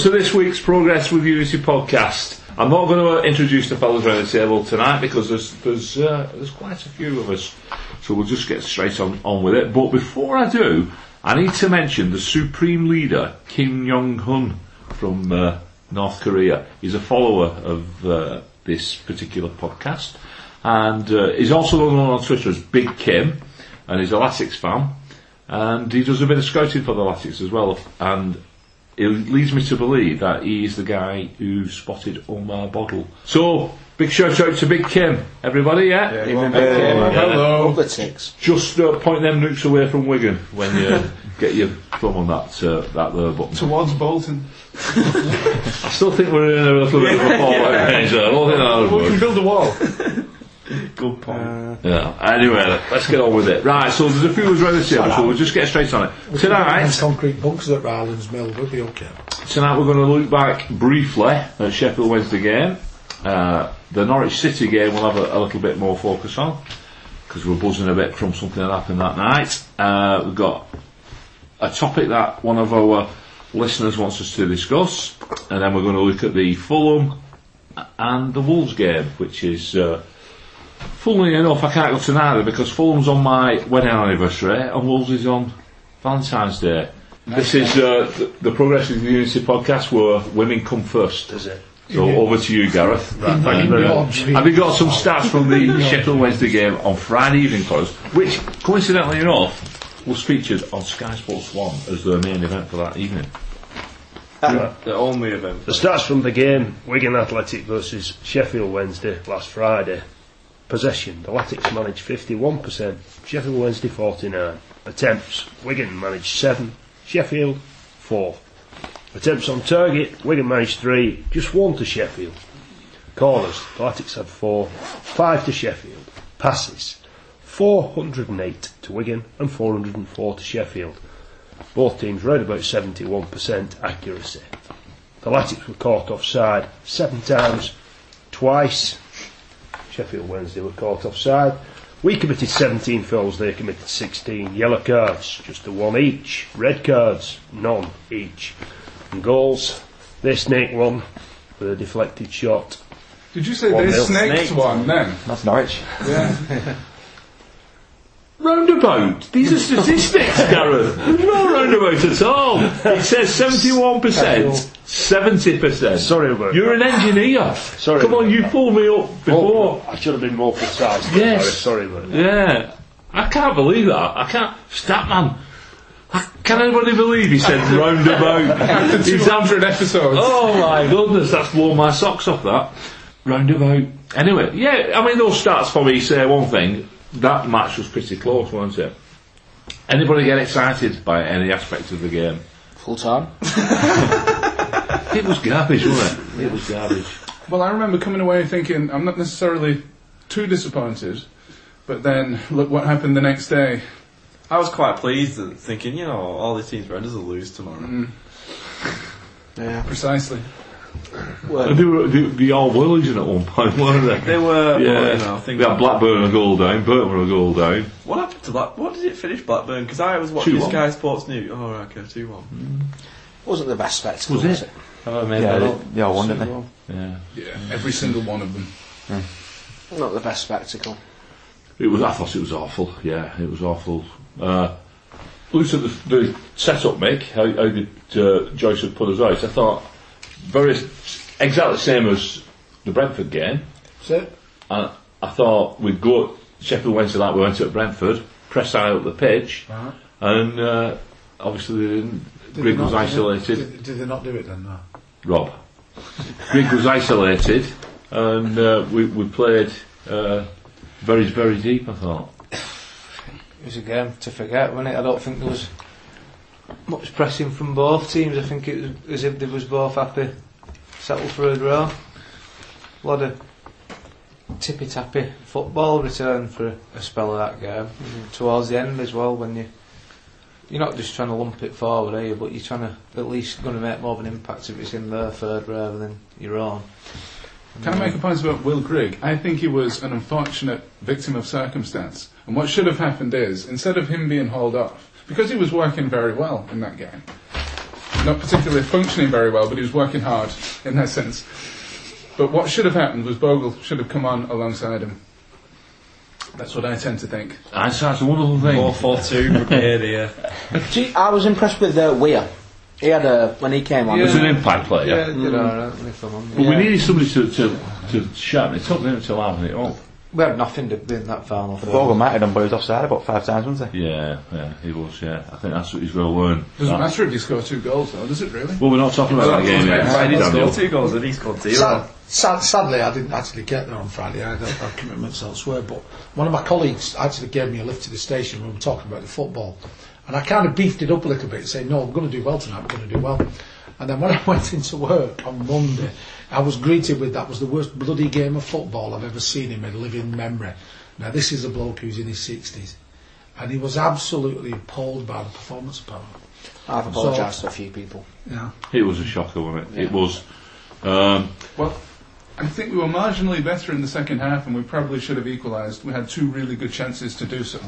To this week's Progress with Unity podcast. I'm not going to introduce the fellows around the table tonight because there's there's uh, there's quite a few of us, so we'll just get straight on, on with it. But before I do, I need to mention the supreme leader Kim Jong Un from uh, North Korea. He's a follower of uh, this particular podcast, and uh, he's also known on Twitter as Big Kim, and he's a Latics fan, and he does a bit of scouting for the Latics as well, and it leads me to believe that he's the guy who spotted Omar Bogle. So, big shout out to Big Kim, everybody, yeah? Even Big Kim. Hello. All the ticks. Just uh, point them nukes away from Wigan when you get your thumb on that uh, that there button. towards Bolton. I still think we're in a little bit of a fallout range there. I don't think that would We can build a wall. Good point. Yeah. Anyway, let's get on with it. Right, so there's a few of us around the table, so we'll just get straight on it. Tonight, concrete bunkers at Rylands Mill would be okay. Tonight we're going to look back briefly at Sheffield Wednesday game. Uh, the Norwich City game we'll have a, a little bit more focus on because we're buzzing a bit from something that happened that night. Uh, we've got a topic that one of our listeners wants us to discuss, and then we're going to look at the Fulham and the Wolves game, which is. Uh, Funnily enough, I can't go to neither because Fulham's on my wedding anniversary and Wolves is on Valentine's Day. This is uh, the, the Progressive Unity podcast where women come first. Is it? So over to you, Gareth. Right, thank you very much. Have you got some stats from the Sheffield Wednesday game on Friday evening for us, which, coincidentally enough, was featured on Sky Sports 1 as the main event for that evening? The only event. The stats from the game Wigan Athletic versus Sheffield Wednesday last Friday. Possession the Latics managed 51%, Sheffield Wednesday 49. Attempts Wigan managed 7, Sheffield 4. Attempts on target Wigan managed 3, just 1 to Sheffield. Corners the Latics had 4, 5 to Sheffield. Passes 408 to Wigan and 404 to Sheffield. Both teams round about 71% accuracy. The Latics were caught offside seven times, twice. Sheffield Wednesday were caught offside. We committed 17 fouls, they committed 16. Yellow cards, just the one each. Red cards, none each. And goals, they snaked one with a deflected shot. Did you say One they nil. snaked Snaked. one then? That's Norwich. Yeah. Roundabout. These are statistics, Gareth. There's no roundabout at all. It says 71%, 70%. Sorry about You're an engineer. Sorry Come on, you pulled me up oh, before. I should have been more precise. Yes. Sorry about that. Yeah. I can't believe that. I can't. Statman. I, can anybody believe he said roundabout? After He's 200 episodes. Oh my goodness, that's blown my socks off that. Roundabout. Anyway, yeah, I mean, those stats for me say one thing. That match was pretty close, wasn't it? Anybody get excited by any aspect of the game? Full time. It was garbage, wasn't it? It was garbage. Well, I remember coming away thinking I'm not necessarily too disappointed, but then look what happened the next day. I was quite pleased and thinking, you know, all these teams around us will lose tomorrow. Mm. Yeah. Precisely. And they, were, they, they all were at one point, weren't they? They were, Yeah, well, you know, I think they had Blackburn a goal down, Burton were a goal down. What happened to Black? What did it finish Blackburn? Because I was watching 2-1. Sky Sports News. Oh, right, okay, two one. Wasn't the best spectacle, Was was, it? it? Yeah, they, they all won, didn't they? Yeah. Yeah, every single one of them. Not the best spectacle. It was. I thought it was awful. Yeah, it was awful. Uh, looked at the, the setup, Mick. How, how did uh, Joyce had put us out? I thought very exactly the same as the Brentford game. So, And I thought we'd go at Sheffield Wednesday like we went to at Brentford, press high up the pitch, Right. and uh, obviously they didn't. did Grigg was isolated. Did, did they not do it then? No. Rob. Grigg was isolated, and uh, we, we played uh, very, very deep. I thought. It was a game to forget, wasn't it? I don't think there was much pressing from both teams. I think it was as if they was both happy, settled for a draw. A lot of tippy tappy football return for a, spell of that game. Mm-hmm. Towards the end as well, when you you're not just trying to lump it forward, are you? But you're trying to at least going to make more of an impact if it's in their third rather than your own. Can I make a point about Will Grigg? I think he was an unfortunate victim of circumstance. And what should have happened is, instead of him being hauled off, because he was working very well in that game, not particularly functioning very well, but he was working hard in that sense. But what should have happened was Bogle should have come on alongside him. That's what I tend to think. That's, that's a wonderful thing. 4 4 2 brigade here. Gee, I was impressed with uh, Weir. He had a when he came on. He was an impact player. Yeah, you know, if I'm. But we needed somebody to, to, to sharpen it up, didn't we, to liven it up. We had nothing to in that final third. Bogle might have done, but he was offside about five times, wasn't he? Yeah, yeah, he was, yeah. I think that's what he's going to learn. Doesn't That- matter if you score two goals, though, does it really? Well, we're not talking about that game yet. Right, he scored two goals and he scored zero. Sad, sad, sadly, I didn't actually get there on Friday. I had other commitments elsewhere. But one of my colleagues actually gave me a lift to the station when we were talking about the football. And I kind of beefed it up a little bit, saying, no, I'm going to do well tonight, I'm going to do well. And then when I went into work on Monday, I was greeted with that was the worst bloody game of football I've ever seen in my living memory. Now, this is a bloke who's in his 60s. And he was absolutely appalled by the performance of Power. I've apologised to a few people. Yeah. It was a shocker, wasn't it? It was. Um, Well, I think we were marginally better in the second half, and we probably should have equalised. We had two really good chances to do so.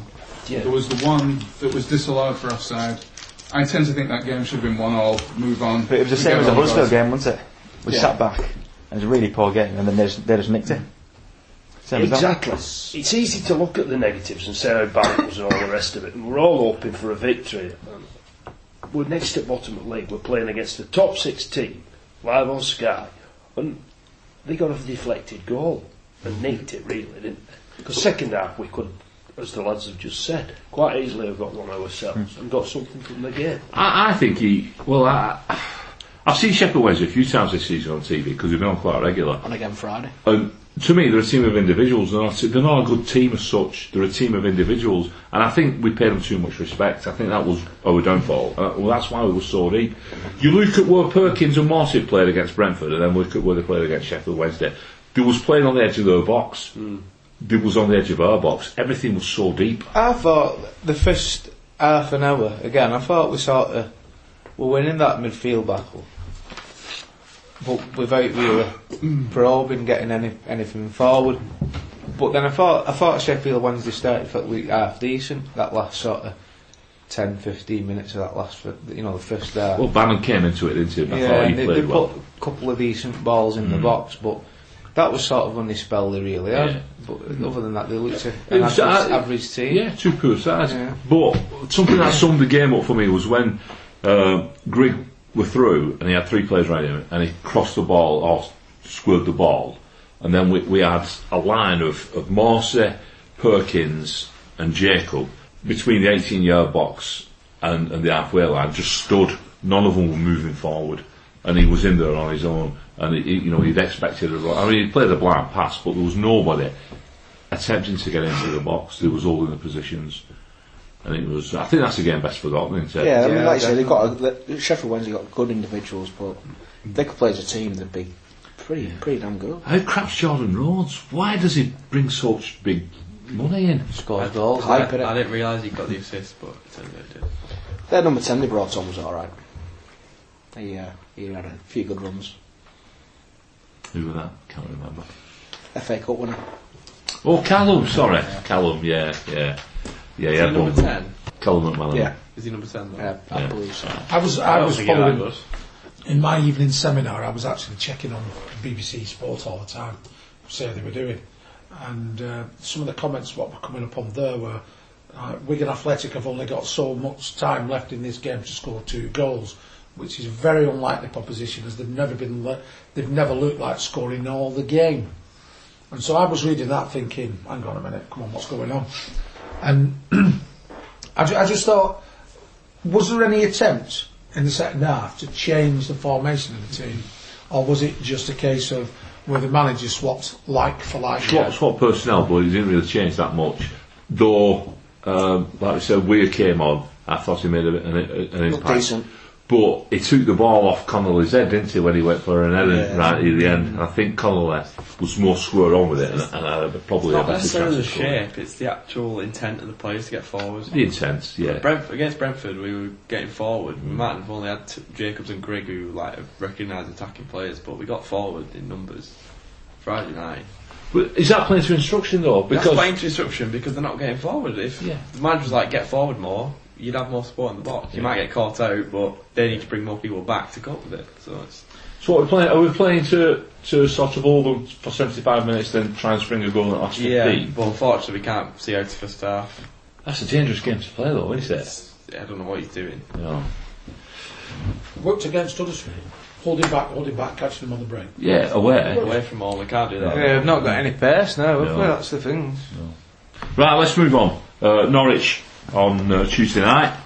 Yeah. There was the one that was disallowed for offside. I tend to think that game should have been one all. Move on. But it was the same as the on Huddersfield game, wasn't it? We Yeah. sat back. It was a really poor game, and then they just, they just nicked it. Same as that. Exactly. It's easy to look at the negatives and say oh, how bad it was and all the rest of it. And we're all hoping for a victory. We're next at bottom of the league. We're playing against the top six team, live on Sky, and they got a deflected goal and nicked it really, didn't they? Because second half we could, as the lads have just said, quite easily have got one ourselves and got something from the game. I, I think he. Well, I, I've seen Sheffield Wednesday a few times this season on TV because we've been on quite regular. On again Friday. And to me, they're a team of individuals. They're not, they're not a good team as such. They're a team of individuals. And I think we paid them too much respect. I think that was our downfall. Uh, well, that's why we were so deep. You look at where Perkins and Morsy played against Brentford, and then look at where they played against Sheffield Wednesday. They was playing on the edge of their box. They was on the edge of our box. Everything was so deep. I thought the first half an hour again. I thought we sort of were winning that midfield battle, but without really probing, getting any anything forward. But then I thought I thought Sheffield Wednesday started for week half decent. That last sort of 10, 15 minutes of that last, you know, the first half. Well, Bannon came into it, didn't he? I yeah, thought he they, played they well. put a couple of decent balls in the mm. box, but. That was sort of only spell they really had. Yeah. But other than that, they looked a, an average, uh, average team. Yeah, two poor sides. Yeah. But something that summed the game up for me was when uh, Grigg were through and he had three players around him and he crossed the ball or squared the ball. And then we, we had a line of, of Morsy, Perkins and Jacob between the 18 yard box and, and the halfway line just stood. None of them were moving forward. And he was in there on his own. And, he, he- you know, he'd expected a run. I mean, he played a blind pass, but there was nobody attempting to get into the box. They was all in the positions. And it was, I think that's again best forgotten, isn't it? Yeah, I mean, Yeah, like you say, they've got a, the, Sheffield Wednesday got good individuals, but if they could play as a team, they'd be pretty, pretty damn good. How crap's Jordan Rhodes? Why does he bring such big money in? Scores goals. Hype I. I didn't realise he got the assist, but it turns did. Their number 10 they brought on was alright. He, uh, he had a few good runs. Who was that? Can't remember. FA Cup winner. Oh, Callum, sorry. Callum, yeah, yeah. Yeah, Is yeah, he number 10? Callum McManaman. Yeah, Is he number 10 though? yeah, I Yeah. believe so. I was, I, don't was following, had, in my evening seminar, I was actually checking on BBC Sport all the time, see how they were doing. And uh, some of the comments what were coming up on there were uh, Wigan Athletic have only got so much time left in this game to score two goals, which is a very unlikely proposition as they've never been le- they've never looked like scoring all the game. And so I was reading that thinking, hang on a minute, come on, what's going on? And I, ju- I just thought, was there any attempt in the second half to change the formation of the team, or was it just a case of where the manager swapped like for like? Swap, swap personnel, but he didn't really change that much. Though, um, like I said, Weir came on. I thought he made a, an, an Looked impact. decent. But he took the ball off Connolly's head, didn't he, when he went for an header Yeah. right at the end. And I think Connolly uh, was more square on with it and, and had a- probably a Not better necessarily the chance of shape, it's the actual intent of the players to get forward. The intent, yeah. Brent, against Brentford, we were getting forward. We mm. might have only had t- Jacobs and Grigg who like have recognised attacking players, but we got forward in numbers. Friday night. But is that playing to instruction though? That's playing to instruction because they're not getting forward. If Yeah. the manager's like, get forward more, you'd have more support in the box. You might get caught out, but they need to bring more people back to cope with it. So it's So what we're playing, are we playing to, to sort of hold them for 75 minutes, then try and spring a goal in the last 15? yeah. But unfortunately, we can't see out the first half. That's a dangerous game to play though, isn't it? It's, I don't know what he's doing. You know. Worked against Huddersfield. Holding back, holding back, catching them on the break. Yeah, away. Away from all, we can't do that. Yeah, we've not got any pace now, No. That's the thing. Right, let's move on. Uh, Norwich on uh, Tuesday night.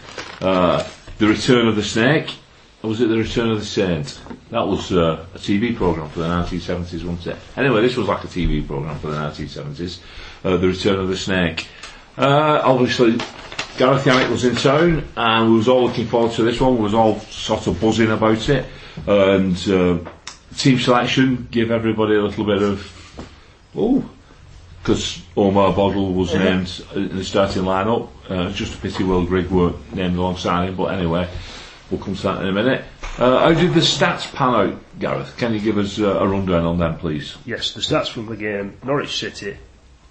Uh, the Return of the Snake. Or was it The Return of the Saint? That was uh, a TV programme for the 1970s, wasn't it? Anyway, this was like a TV programme for the 1970s. Uh, the Return of the Snake. Uh, obviously, Gareth Yannick was in town and we was all looking forward to this one. We was all sort of buzzing about it. And uh, team selection gave everybody a little bit of, oh, because Omar Bogle was named in the starting lineup. Uh, just a pity Will Grigg weren't named alongside him, but anyway, we'll come to that in a minute. Uh, how did the stats pan out, Gareth? Can you give us uh, a rundown on them, please? Yes, the stats from the game Norwich City,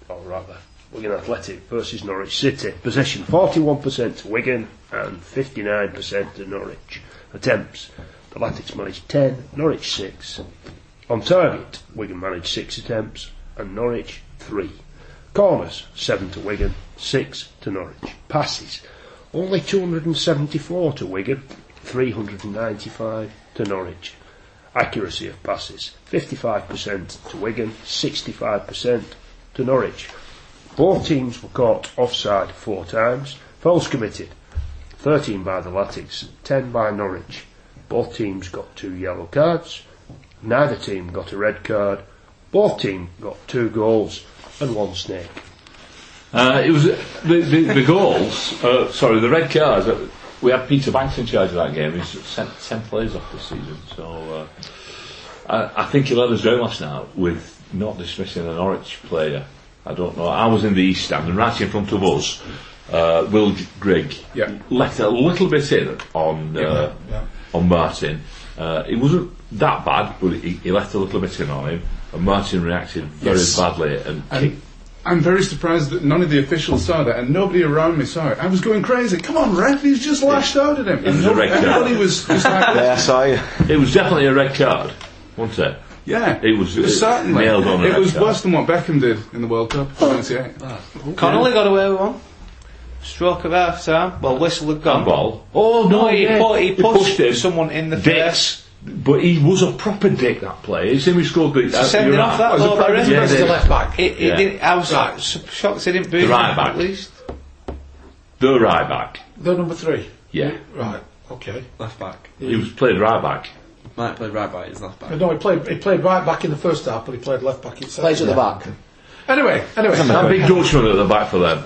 or rather, Wigan Athletic versus Norwich City. Possession 41% to Wigan and 59% to Norwich. Attempts the Latics managed 10, Norwich 6. On target, Wigan managed 6 attempts and Norwich 3. Corners 7 to Wigan, 6 to Norwich. Passes only 274 to Wigan, 395 to Norwich. Accuracy of passes 55% to Wigan, 65% to Norwich. Both teams were caught offside four times. Fouls committed 13 by the Latics, 10 by Norwich. Both teams got two yellow cards. Neither team got a red card. Both teams got two goals and one snake. Uh, it was the, the, the goals. Uh, sorry, the red cards. Uh, we had Peter Bankes in charge of that game. He's sent ten players off this season, so uh, I, I think he let us down last night with not dismissing an Norwich player. I don't know. I was in the east stand, and right in front of us, uh, Will G- Grigg Yeah. left a little bit in on uh, Yeah. on Martin. Uh, it wasn't that bad, but he, he left a little bit in on him, and Martin reacted very Yes. badly and, And kicked. I'm very surprised that none of the officials saw that, and nobody around me saw it. I was going crazy. Come on, ref! He's just lashed out at him. It was And a no- red card. everybody was just like, Yeah, I saw you. It was definitely a red card, wasn't it? yeah, It was, uh, certainly. nailed on. It was card. worse than what Beckham did in the World Cup '98. Connolly got away with one. Stroke of half time. Well, whistle had gone. Handball. Oh no, No, he, yeah. pu- he pushed him. someone in the face. Dicks. But he was a proper dick, that player. He's him who scored the. uh, Sending you're off that Was it ball, Premier Barry. Yeah, the left back? It, it Yeah. didn't, I was Right. su- shocked he didn't boot The right him, back. at least. The right back. The number three. Yeah. Right. Okay. Left back. He was played right back. Might play right back, he's left back. No, he played. He played right back in the first half, but he played left back in second. Plays at the back. Anyway, anyway. That big Dutchman at the back for them.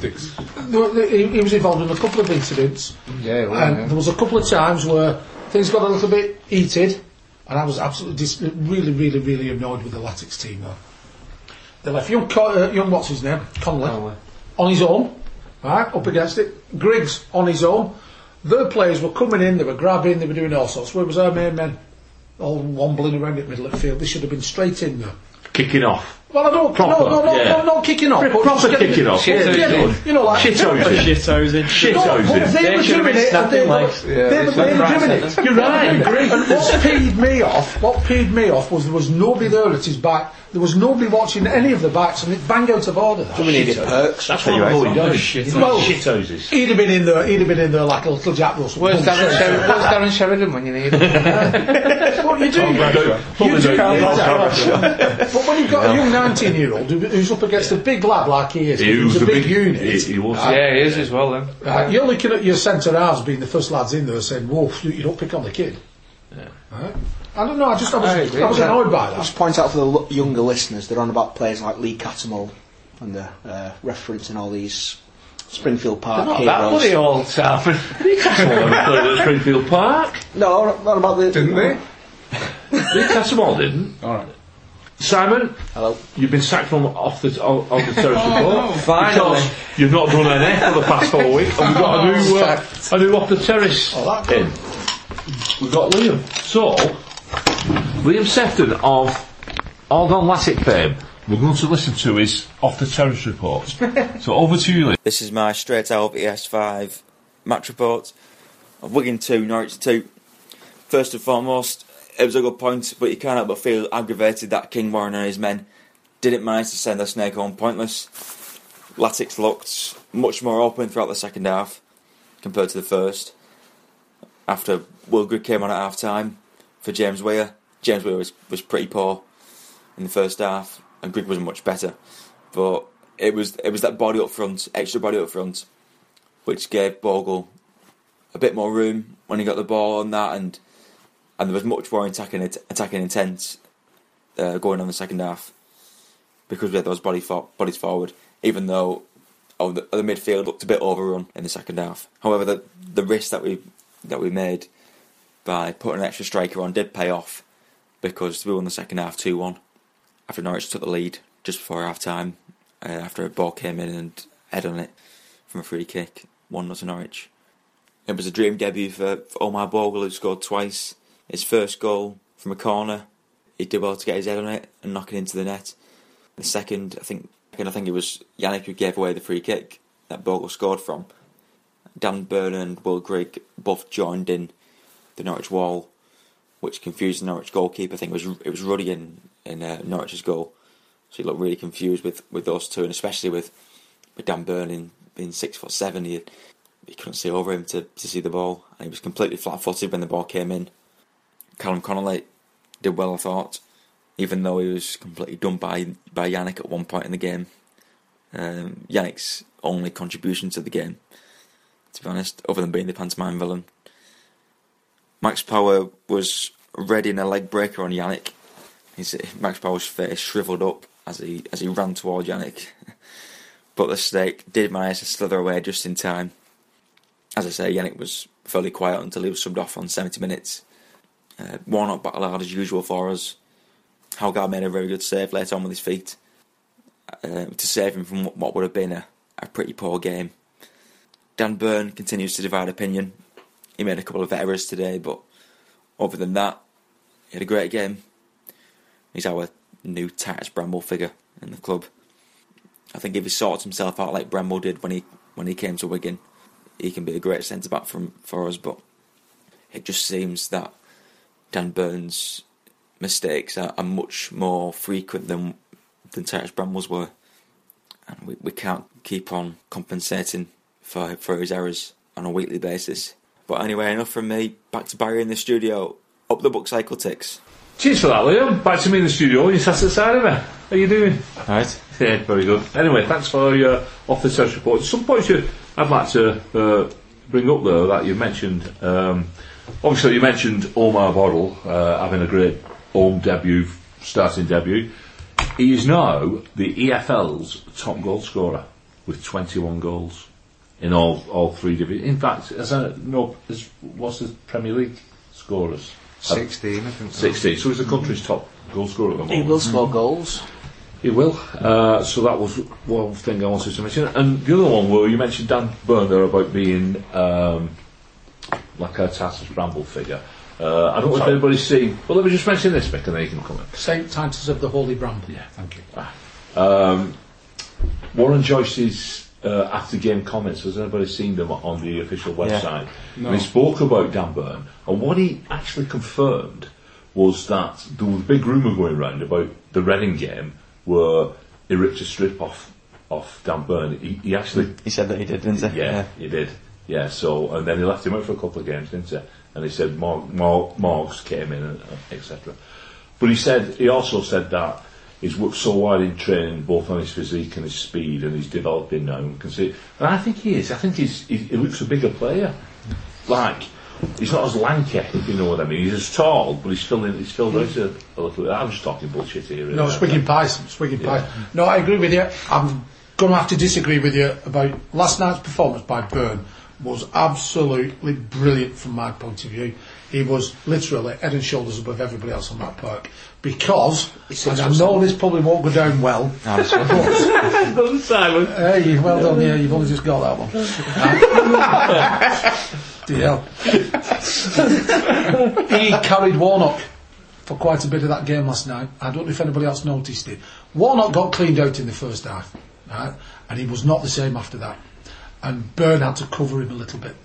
Dicks. No, he, he was involved in a couple of incidents, Yeah, and there was a couple of times where things got a little bit heated, and I was absolutely dis- really, really, really annoyed with the Latics team. Though they left young, Co- uh, young what's his name, Connolly, on his own, right up against it. Griggs on his own. Their players were coming in, they were grabbing, they were doing all sorts. Where was our main men? All wobbling around the middle of the field. They should have been straight in there. Kicking off. Well, I don't. Proper, no, no, no, yeah. no, not kicking off. but Proper just getting- kicking off. Yeah, Shit you know, like Shithousing. Shithousing. no, but Shithousing. they were should have doing been it, and they were, legs. they were, they were doing it. You're right. And what peed me off, what peed me off was there was nobody there at his back. There was nobody watching any of the backs, and it bang out of order. that. Somebody needed perks. That's what I've always done. Shit. Well, Shit houses. He'd have been in there. He'd have been in there like a little Jack Russell. Where's Darren, Sheridan, where's Darren Sheridan when you need him? What you do? You do. But when you've got a young 19 year old who's up against a big lad like he is, He who's was a the big, big unit. He, he was. yeah, he is as well then. Right, you're looking at your centre halves being the first lads in there saying, "Whoa, you, you don't pick on the kid." Right? I don't know. I just I was, I I, was annoyed by that. Just point out for the lo- younger listeners, they're on about players like Lee Cattermole and they're uh, referencing all these Springfield Park Not that heroes. bloody old, Simon. Newcastle never played at Springfield Park. No, not, not about the. Didn't they? Newcastle all didn't. All right. Simon, Hello. you've been sacked from off the on, on the terrace Oh, before. no. Finally. Because you've not done any F for the past four weeks, and we've got a new uh, a new off the terrace Oh, in. We've got Liam. So, Liam Sefton of Algon Lassic fame we're going to listen to his off the terrace report. so over to you, Lee. This is my straight out of ES5 match report of Wigan 2, Norwich 2. First and foremost, it was a good point, but you can't help but feel aggravated that King Warren and his men didn't manage to send their snake home pointless. Latics looked much more open throughout the second half compared to the first. After Will Grigg came on at half time for James Weir, James Weir was, was pretty poor in the first half, and Grigg wasn't much better. But it was it was that body up front, extra body up front, which gave Bogle a bit more room when he got the ball on that, and and there was much more attacking attacking intent uh, going on in the second half because we had those body for, bodies forward. Even though oh, the, the midfield looked a bit overrun in the second half. However, the the risk that we that we made by putting an extra striker on did pay off because we won the second half two one after Norwich took the lead just before half time uh, after a ball came in and head on it from a free kick, 1 0 to Norwich. It was a dream debut for, for Omar Bogle, who scored twice. His first goal from a corner, he did well to get his head on it and knock it into the net. The second, I think, I think it was Yannick who gave away the free kick that Bogle scored from. Dan Burn and Will Grigg both joined in the Norwich wall, which confused the Norwich goalkeeper. I think it was it was Ruddy in in uh, Norwich's goal, so he looked really confused with, with those two, and especially with, with Dan Burning being six foot seven, he, he couldn't see over him to, to see the ball, and he was completely flat footed when the ball came in. Callum Connolly did well, I thought, even though he was completely done by by Yannick at one point in the game. Um, Yannick's only contribution to the game, to be honest, other than being the pantomime villain. Max Power was ready in a leg breaker on Yannick. His, Max Power's face shriveled up as he as he ran toward Yannick. but the snake did manage to slither away just in time. As I say, Yannick was fairly quiet until he was subbed off on 70 minutes. Uh, Warnock battled hard as usual for us. Haugaard made a very good save later on with his feet uh, to save him from what would have been a, a pretty poor game. Dan Burn continues to divide opinion. He made a couple of errors today, but other than that, he had a great game. He's our new Titus Bramble figure in the club. I think if he sorts himself out like Bramble did when he when he came to Wigan, he can be a great centre back from for us. But it just seems that Dan Burns' mistakes are, are much more frequent than than Titus Bramble's were, and we, we can't keep on compensating for for his errors on a weekly basis. But anyway, enough from me. Back to Barry in the studio. Up the book cycle ticks. Cheers for that, Liam. Back to me in the studio. You sat aside of me. How you doing? Right. Yeah, very good. Anyway, thanks for your off the test report. Some points you, I'd like to uh, bring up though that you mentioned. Um, obviously, you mentioned Omar Bogle uh, having a great home debut, starting debut. He is now the EFL's top goal scorer with 21 goals in all all three divisions. In fact, as a, no, as, what's the Premier League scorers? 16, I think. 16. So he's the country's top goal scorer at the He will score goals. He will. Uh, so that was one thing I wanted to mention. And the other one, well, you mentioned Dan Burner about being um, like a Titus Bramble figure. Uh, I don't know if anybody's seen. Well, let me just mention this, Mick, and then you can comment. Saint Titus of the Holy Bramble. Yeah, thank you. Um, Warren Joyce's uh, after game comments, has anybody seen them on the official website? No. And he spoke about Dan Burn, and what he actually confirmed was that there was a big rumour going around about the Reading game where he ripped a strip off off Dan Burn. He, he actually He said that he did, didn't he? yeah, he did. Yeah, so and then he left him out for a couple of games, didn't he? And he said Morg, Morg, Morgs came in, uh, etc. But he said he also said that he's worked so hard in training, both on his physique and his speed, and he's developing now. And can see, and I think he is. I think he's he, he looks a bigger player. Like he's not as lanky, if you know what I mean. He's as tall, but he's filled in, he's filled out a, a little bit. I'm just talking bullshit here. No, Swigging Pies. Swigging Pies. No, I agree with you. I'm going to have to disagree with you about last night's performance by Burn was absolutely brilliant from my point of view. He was literally head and shoulders above everybody else on that park because, and I know this probably won't go down well, but, Simon. hey, well done, yeah, you've only just got that one. DL. he carried Warnock for quite a bit of that game last night. I don't know if anybody else noticed it. Warnock got cleaned out in the first half, right? and he was not the same after that. And Burn had to cover him a little bit,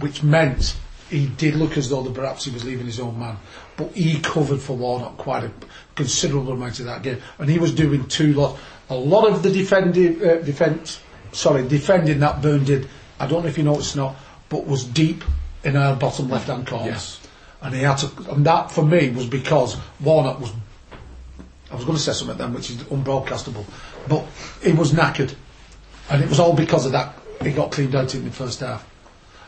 which meant he did look as though that perhaps he was leaving his own man. But he covered for Warnock quite a considerable amount of that game, and he was doing two lot. A lot of the defending, uh, defence, sorry, defending that Burn did. I don't know if you noticed or not, but was deep in our bottom left-hand corner. Yes. And he had to, and that for me was because Warnock was. I was going to say something then, which is unbroadcastable, but he was knackered, and it was all because of that. He got cleaned out in the first half,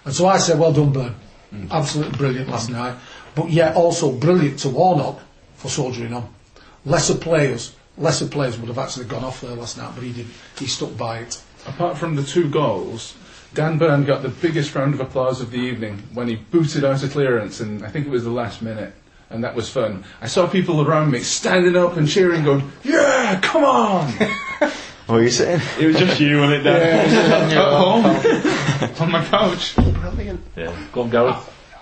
and so I said, "Well done, Burn. Mm. Absolutely brilliant last night." But yet also brilliant to Warnock for soldiering on. Lesser players, lesser players would have actually gone off there last night, but he did. He stuck by it. Apart from the two goals, Dan Burn got the biggest round of applause of the evening when he booted out a clearance, and I think it was the last minute, and that was fun. I saw people around me standing up and cheering, going, "Yeah, come on!" What are you saying? It was just you, wasn't it, Dan? At home on my couch. Brilliant. Yeah. Go on, Gary.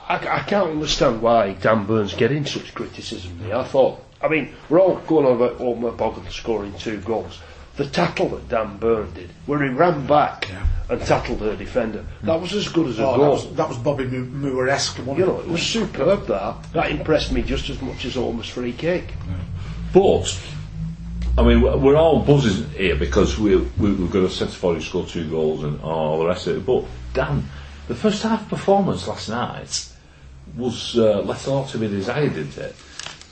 I, I can't understand why Dan Burns getting such criticism. here. I thought, I mean, we're all going on about Omar oh, Bogle scoring two goals. The tackle that Dan Burn did, where he ran back and tackled her defender, that was as good as a Oh, that goal. was, that was Bobby Mu- Moore-esque. wasn't You it? know, it was superb that. That impressed me just as much as Omar's free kick. But I mean, we're we're all buzzing here because we, we we've got a centre forward who scored two goals and all the rest of it. But Dan, the first half performance last night was uh, left a lot to be desired, didn't it?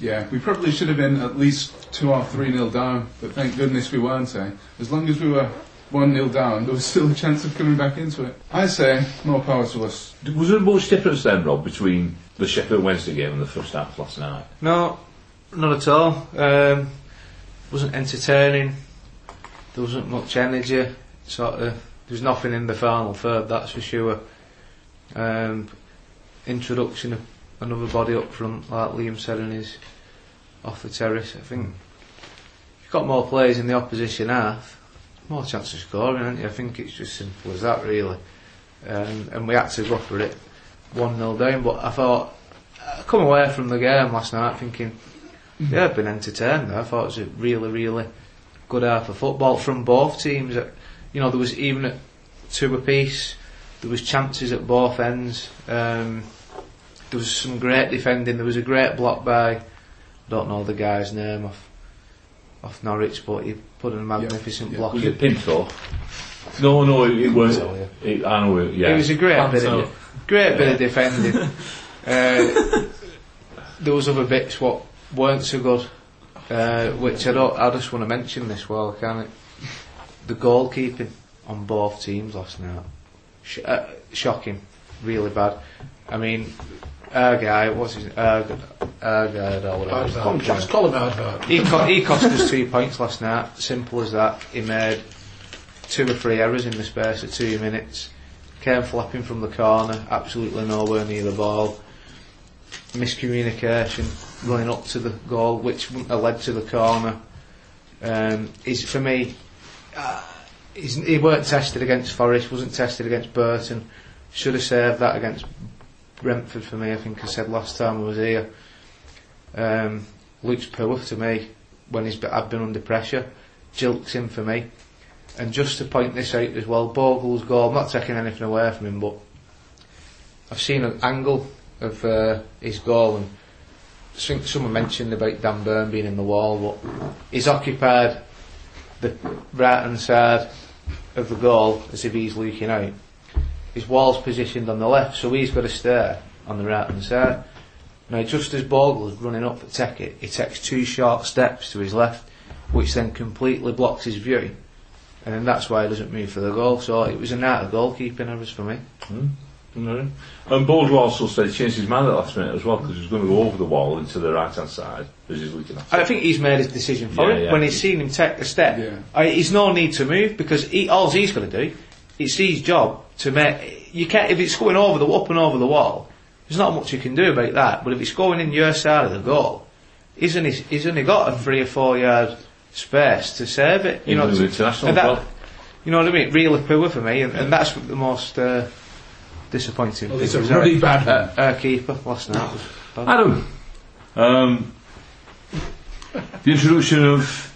Yeah, we probably should have been at least two or three nil down, but thank goodness we weren't. Eh? As long as we were one nil down, there was still a chance of coming back into it. I say more power to us. Was there much difference then, Rob, between the Sheffield Wednesday game and the first half last night? No, not at all. Um, wasn't entertaining. There wasn't much energy. Sort of, there was nothing in the final third, that's for sure. Um, introduction of another body up front, like Liam said in his off the terrace. I think you've got more players in the opposition half, more chance of scoring, haven't you? I think it's just simple as that, really. Um, and we had to go for it, one 0 down. But I thought I come away from the game last night thinking, yeah, I've been entertained. I thought it was a really, really good half of football from both teams. Uh, You know, there was even at two apiece. There was chances at both ends. Um, there was some great defending. There was a great block by, I don't know the guy's name off, off Norwich, but he put in a magnificent yeah. block. Was it Pinto? No, no, it, it was. Pinto, It, I know, it, yeah. It was a great bit of great bit of defending. uh, there was other bits what weren't so good, uh, which I don't. I just want to mention this. Well, can it? The goalkeeping on both teams last night, Sh- uh, shocking, really bad. I mean, our guy, what's his, our, our guy, or whatever. his Aardvark. name Let's call him he, co- he cost us two points last night. Simple as that. He made two or three errors in the space of two minutes. Came flapping from the corner, absolutely nowhere near the ball. Miscommunication, running up to the goal, which wouldn't have led to the corner. Um, is for me, uh, he weren't tested against Forest, wasn't tested against Burton. Should have saved that against Brentford for me. I think I said last time I was here. Um, looks poor to me when he's been, I've been under pressure. Gilks him for me. And just to point this out as well, Bogle's goal, I'm not taking anything away from him, but I've seen an angle of uh, his goal and someone mentioned about Dan Burn being in the wall, but he's occupied the right hand side of the goal as if he's looking out. His wall's positioned on the left, so he's got to stay on the right hand side. Now, just as Bogle's running up to take he takes two short steps to his left, which then completely blocks his view, and then that's why he doesn't move for the goal. So it was a night of goalkeeping errors for me. Hmm. No. And Baldwin also said he changed his mind at the last minute as well because he was going to go over the wall into the right hand side as he's looking at it. I think he's made his decision for Yeah, him yeah. when he's seen him take the step. Yeah. I, he's no need to move because he, all he's going to do, it's his job to make. You can't if it's going over the up and over the wall. There's not much you can do about that. But if it's going in your side of the goal, he's only he's only got a three or four yard space to save it. You Even know, to- international and that, well. you know what I mean? Really poor for me, and, and that's the most uh, disappointing. Well, thing it's a was our- really bad uh, our keeper last night. Adam, um, the introduction of.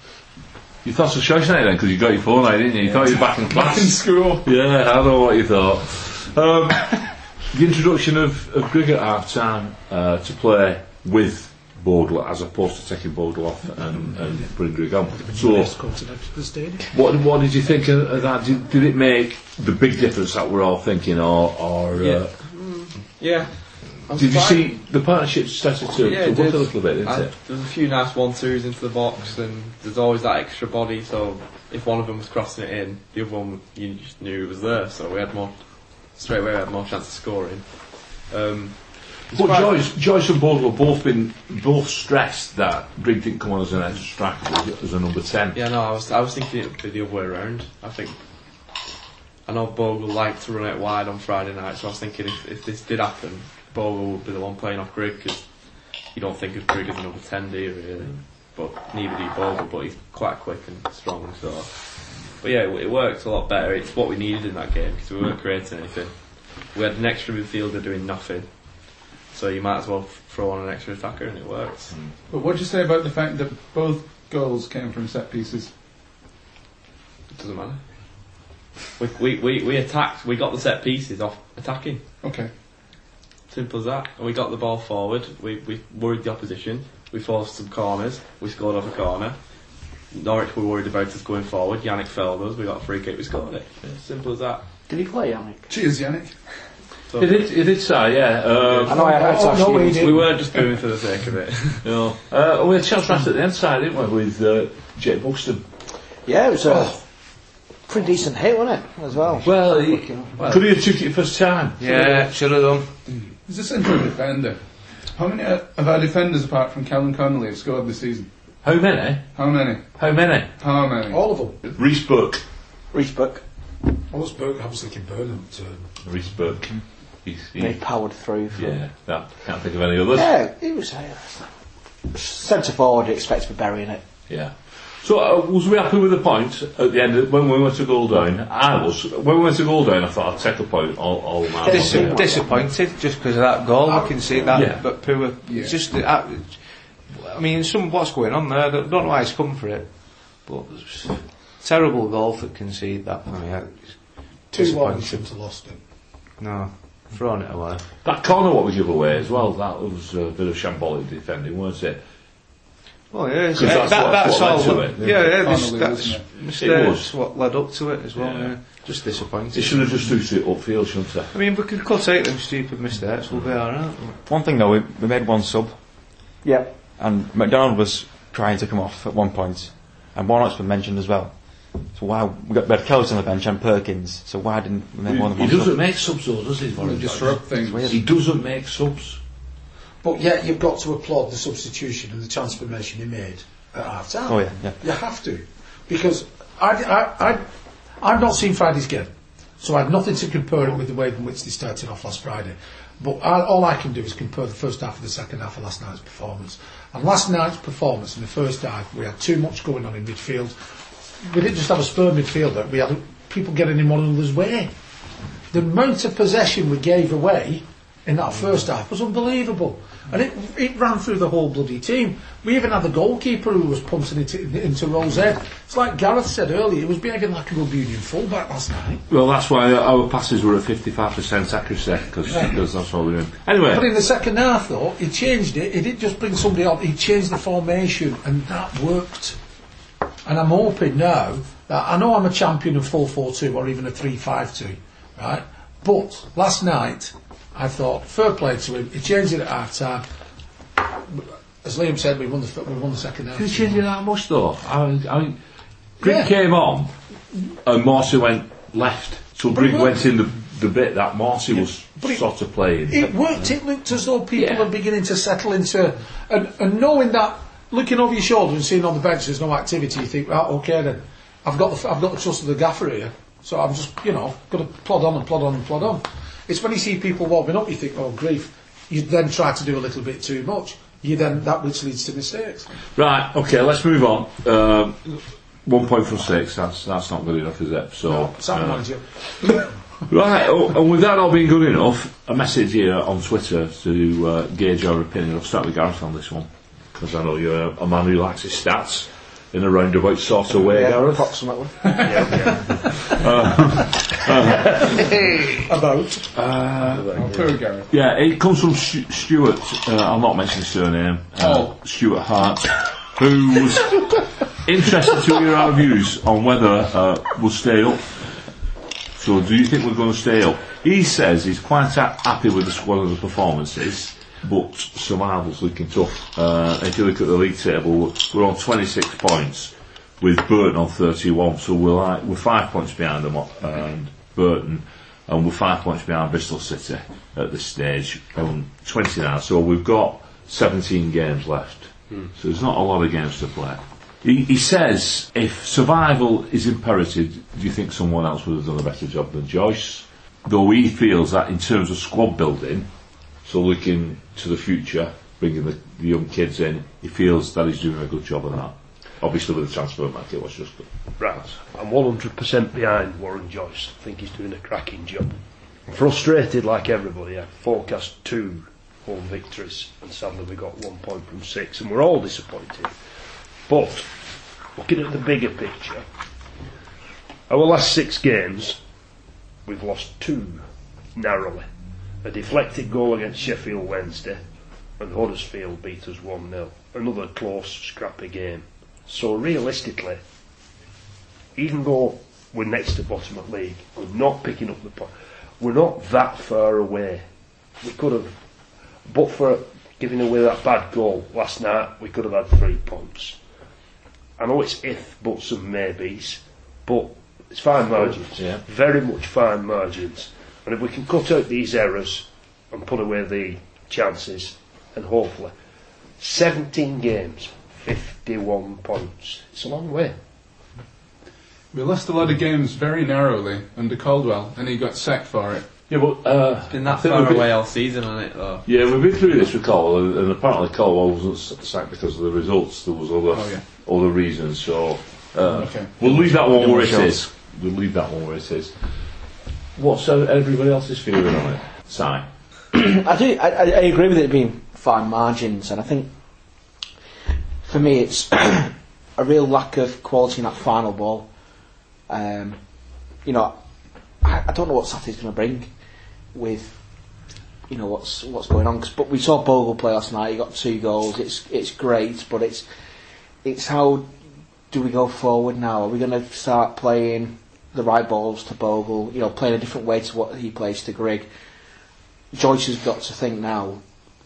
You thought of choice night then, because you got your phone out, didn't you? You thought you were back in Back in class. school. Yeah, I don't know what you thought. Um, the introduction of, of Grigg at half time uh, to play with Bogle as opposed to taking Bogle off and, and bring Grigg on. So, Let's go to the, the stadium. what, what did you think of, of that? Did, did it make the big difference that we're all thinking, or, or uh, Yeah. I'm did you see the partnership started to, Yeah, to work did. a little bit, didn't I- it? There was a few nice one twos into the box, and there's always that extra body. So if one of them was crossing it in, the other one you just knew it was there. So we had more straight away. We had more chance of scoring. Um, it's But quite- Joyce, Joyce and Bogle have both been both stressed that Grigg didn't come on as an extra striker as, a number ten. Yeah, no, I was I was thinking it would be the other way around. I think I know Bogle liked to run it wide on Friday night, so I was thinking if, if this did happen, Bogle would be the one playing off Grigg because you don't think of Grigg as a number ten, do you really? But neither do Bogle, but he's quite quick and strong, so. But yeah, it, it worked a lot better. It's what we needed in that game because we weren't creating anything. We had an extra midfielder doing nothing, so you might as well throw on an extra attacker and it worked. Hmm. But what do you say about the fact that both goals came from set pieces? It doesn't matter. We, we, we, we attacked, we got the set pieces off attacking. Okay. Simple as that. And we got the ball forward, we, we worried the opposition, we forced some corners, we scored off a corner. Norwich were worried about us going forward, Yannick failed us, we got a free kick, we scored it. Simple as that. Did he play, Yannick? Cheers, Yannick. So It did, it did say, yeah. Um, I know I had to Oh, ask no, you. he did. we weren't just doing it for the sake of it. you know, uh, we had a chance right at the end side, didn't we, with uh, Jake Buxton. Yeah, it was a pretty decent hit, wasn't it? As well. Well, he, Fucking- could he have took it first time? Yeah, should have done. He's a central defender. How many uh, of our defenders, apart from Callum Connolly, have scored this season? How many? How many? How many? How many? All of them. Reece Burke. Reece Buck, I was, Burke, I was thinking Burnham. To, Reece Burke. He's, he, they powered through. From, yeah, no, can't think of any others. Yeah, he was uh, centre forward. You expect to be burying it. Yeah. So, uh, was we happy with the point at the end of, when we went to goal down? I was. When we went to goal down, I thought I'd take a point all, all round. Dis- disappointed just because of that goal. I can see that, Yeah. but poor. Yeah. Just, uh, I mean, some what's going on there. I don't, don't know why he's come for it, but terrible goal to concede that. I mean, it's two one, disappointing. shouldn't have lost it. No, thrown it away. That corner, what we give away as well, that was a bit of shambolic defending, weren't it? Well, yeah, it's, 'Cause uh, that's that, what- that's what all. to it, yeah, yeah. yeah, this, that's wasn't It was. mistakes what led up to it as well. Yeah. Yeah. Just disappointing. It should have just took it upfield, shouldn't it? I mean, we could cut out them stupid mistakes. We'll be alright. One thing though, we, we made one sub, Yeah. and MacDonald was trying to come off at one point, and Warnock's been mentioned as well. So why we got we had Kelly on the bench and Perkins? So why didn't we make more than He one doesn't sub? make subs though, does he? Warren Disrupt things. He doesn't make subs. But yet you've got to applaud the substitution and the transformation he made at half time. Oh yeah, yeah. You have to. Because I, I, I, I've not seen Friday's game, so I have nothing to compare it with the way in which they started off last Friday. But I, all I can do is compare the first half of the second half of last night's performance. And last night's performance in the first half, we had too much going on in midfield. We didn't just have a spur midfielder, we had people getting in one another's way. The amount of possession we gave away in that first half was unbelievable. And it, it ran through the whole bloody team. We even had the goalkeeper who was punting it in- into Rose head. It's like Gareth said earlier, he was behaving like a Rugby Union fullback last night. Well, that's why our passes were at 55% accuracy, because that's what we're doing. Anyway, But in the second half, though, he changed it. He didn't just bring somebody on, he changed the formation, and that worked. And I'm hoping now that I know I'm a champion of 4 4 2 or even a 3 5 2, right? But last night, I thought, fair play to him, he changed it at half time. As Liam said, we won the, we won the second half. Did he change it that much though? I mean, I mean Grigg Yeah. came on and Marcy went left. So Grigg went in the, the bit that Marcy was But it- sort of playing. It worked. It looked as though people Yeah. are beginning to settle into, and, and knowing that, looking over your shoulder and seeing on the bench there's no activity, you think, right, okay then, I've got the, I've got the trust of the gaffer here, so I'm just, you know, going to plod on and plod on and plod on. It's when you see people warming up, you think, oh grief. You then try to do a little bit too much. You then that which leads to mistakes. Right, okay, let's move on. Um, one point from six, that's that's not good enough, is it? So, No, uh. Right, oh, and with that all being good enough, a message here on Twitter to uh, gauge our opinion. I'll start with Gareth on this one. Because I know you're a, a man who likes his stats in a roundabout sort of way, yeah, Gareth. approximately. About. Oh, poor Gareth. Yeah, it comes from Stu- Stuart. Uh, I'll not mention his surname. Uh, Oh. Stuart Hart, who was interested to hear our views on whether uh, we'll stay up. So, do you think we're going to stay up? He says he's quite ha- happy with the squad and the performances, but survival's looking tough. Uh, if you look at the league table, we're on 26 points with Burton on 31, so we're like we're five points behind them and Burton, and we're five points behind Bristol City at this stage on 29. So we've got 17 games left. So there's not a lot of games to play. He, he says if survival is imperative, do you think someone else would have done a better job than Joyce? Though he feels that in terms of squad building, so looking to the future, bringing the, the young kids in, he feels that he's doing a good job of that. Obviously with the transfer market, was just good. Right. I'm 100% behind Warren Joyce. I think he's doing a cracking job. I'm frustrated like everybody. I forecast two home victories, and sadly we got one point from six, and we're all disappointed. But looking at the bigger picture, our last six games, we've lost two narrowly. A deflected goal against Sheffield Wednesday, and Huddersfield beat us 1 0. Another close, scrappy game. So realistically, even though we're next to bottom of league, we're not picking up the point. We're not that far away. We could have, but for giving away that bad goal last night, we could have had three points. I know it's if, buts, and maybes, but it's fine margins. yeah. Very much fine margins. And if we can cut out these errors and put away the chances, and hopefully, 17 games, 51 points. It's a long way. We lost a lot of games very narrowly under Caldwell, and he got sacked for it. Yeah, but uh, Been that far we've been- away all season, hasn't it, though? Yeah, we've been through this with Caldwell, and, and apparently Caldwell wasn't sacked because of the results. There was other Oh, yeah. other reasons. So uh, Okay. we'll leave that one where it Results. is. We'll leave that one where it is. What's uh, everybody else's feeling on it? Si. I do. I, I agree with it being fine margins, and I think for me it's a real lack of quality in that final ball. Um, you know, I, I don't know what Saturday's going to bring with you know what's what's going on. but we saw Bogle play last night. He got two goals. It's it's great, but it's it's how do we go forward now? Are we going to start playing the right balls to Bogle? You know, playing a different way to what he plays to Grigg. Joyce has got to think now,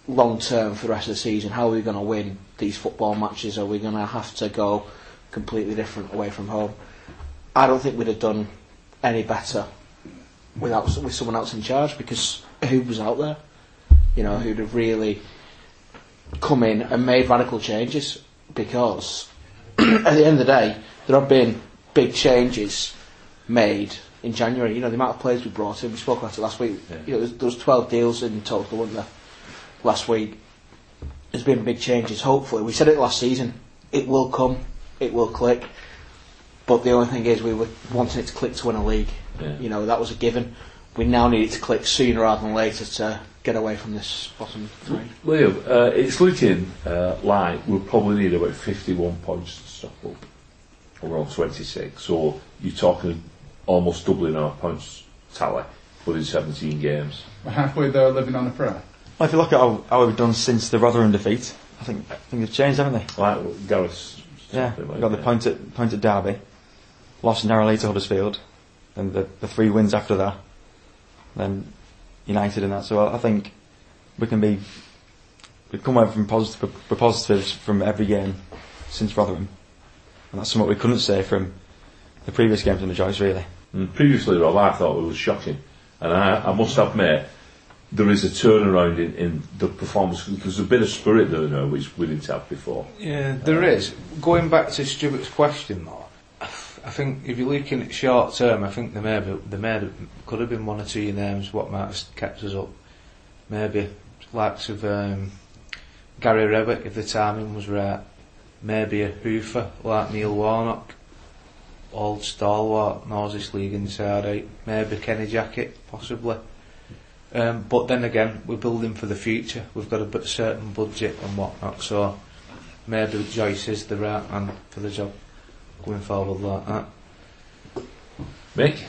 long term for the rest of the season, how are we going to win these football matches? Are we going to have to go completely different away from home? I don't think we'd have done any better without with someone else in charge because who was out there? You know, who'd have really come in and made radical changes because at the end of the day, there have been big changes made in January. You know, the amount of players we brought in, we spoke about it last week. You know, there was- 12 deals in total, weren't there, last week. There's been big changes, hopefully. We said it last season. It will come, it will click. But the only thing is, we were wanting it to click to win a league. Yeah. You know, that was a given. We now need it to click sooner rather than later to get away from this bottom three. Leo, uh, it's looking uh, like we'll probably need about 51 points to stop up. We're on 26, so you're talking almost doubling our points tally, but in 17 games. We're halfway there living on a prayer. Well, if you look at how, how we've done since the Rotherham defeat, I think I think they've changed, haven't they? Like Gareth's. Yeah, we like got the point at point at Derby, lost narrowly to Huddersfield, then the, the three wins after that, then United and that. So I, I think we can be we come away from positive with positives from every game since Rotherham, and that's something we couldn't say from the previous games in the Joyce really. And previously, Rob, I thought it was shocking, and I, I must admit there is a turnaround in, in the performance. There's a bit of spirit there now, which we didn't have before. Yeah, there is. Going back to Stuart's question, though, I think if you're looking at short term, I think there may be, there may have, could have been one or two names what might have kept us up. Maybe likes of um, Gary Rowett if the timing was right. Maybe a hoofer like Neil Warnock, old stalwart, knows this league inside out. Maybe Kenny Jackett, possibly. Um, but then again, we're building for the future. We've got a bit certain budget and whatnot, so maybe Joyce is the right man for the job going forward like that. Mick?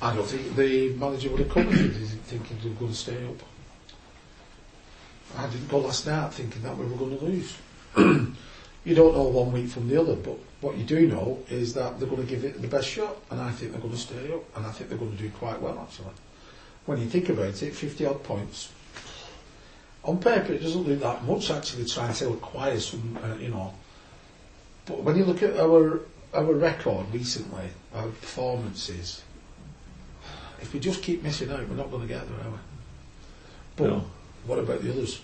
I don't think the manager would have come if he didn't think he was going to stay up. I didn't go last night thinking that we were going to lose. you don't know one week from the other, but what you do know is that they're going to give it the best shot, and I think they're going to stay up, and I think they're going to do quite well actually. When you think about it, 50 odd points. On paper, it doesn't look that much actually trying to acquire some, uh, you know. But when you look at our our record recently, our performances, if we just keep missing out, we're not going to get there, are we? But No. what about the others?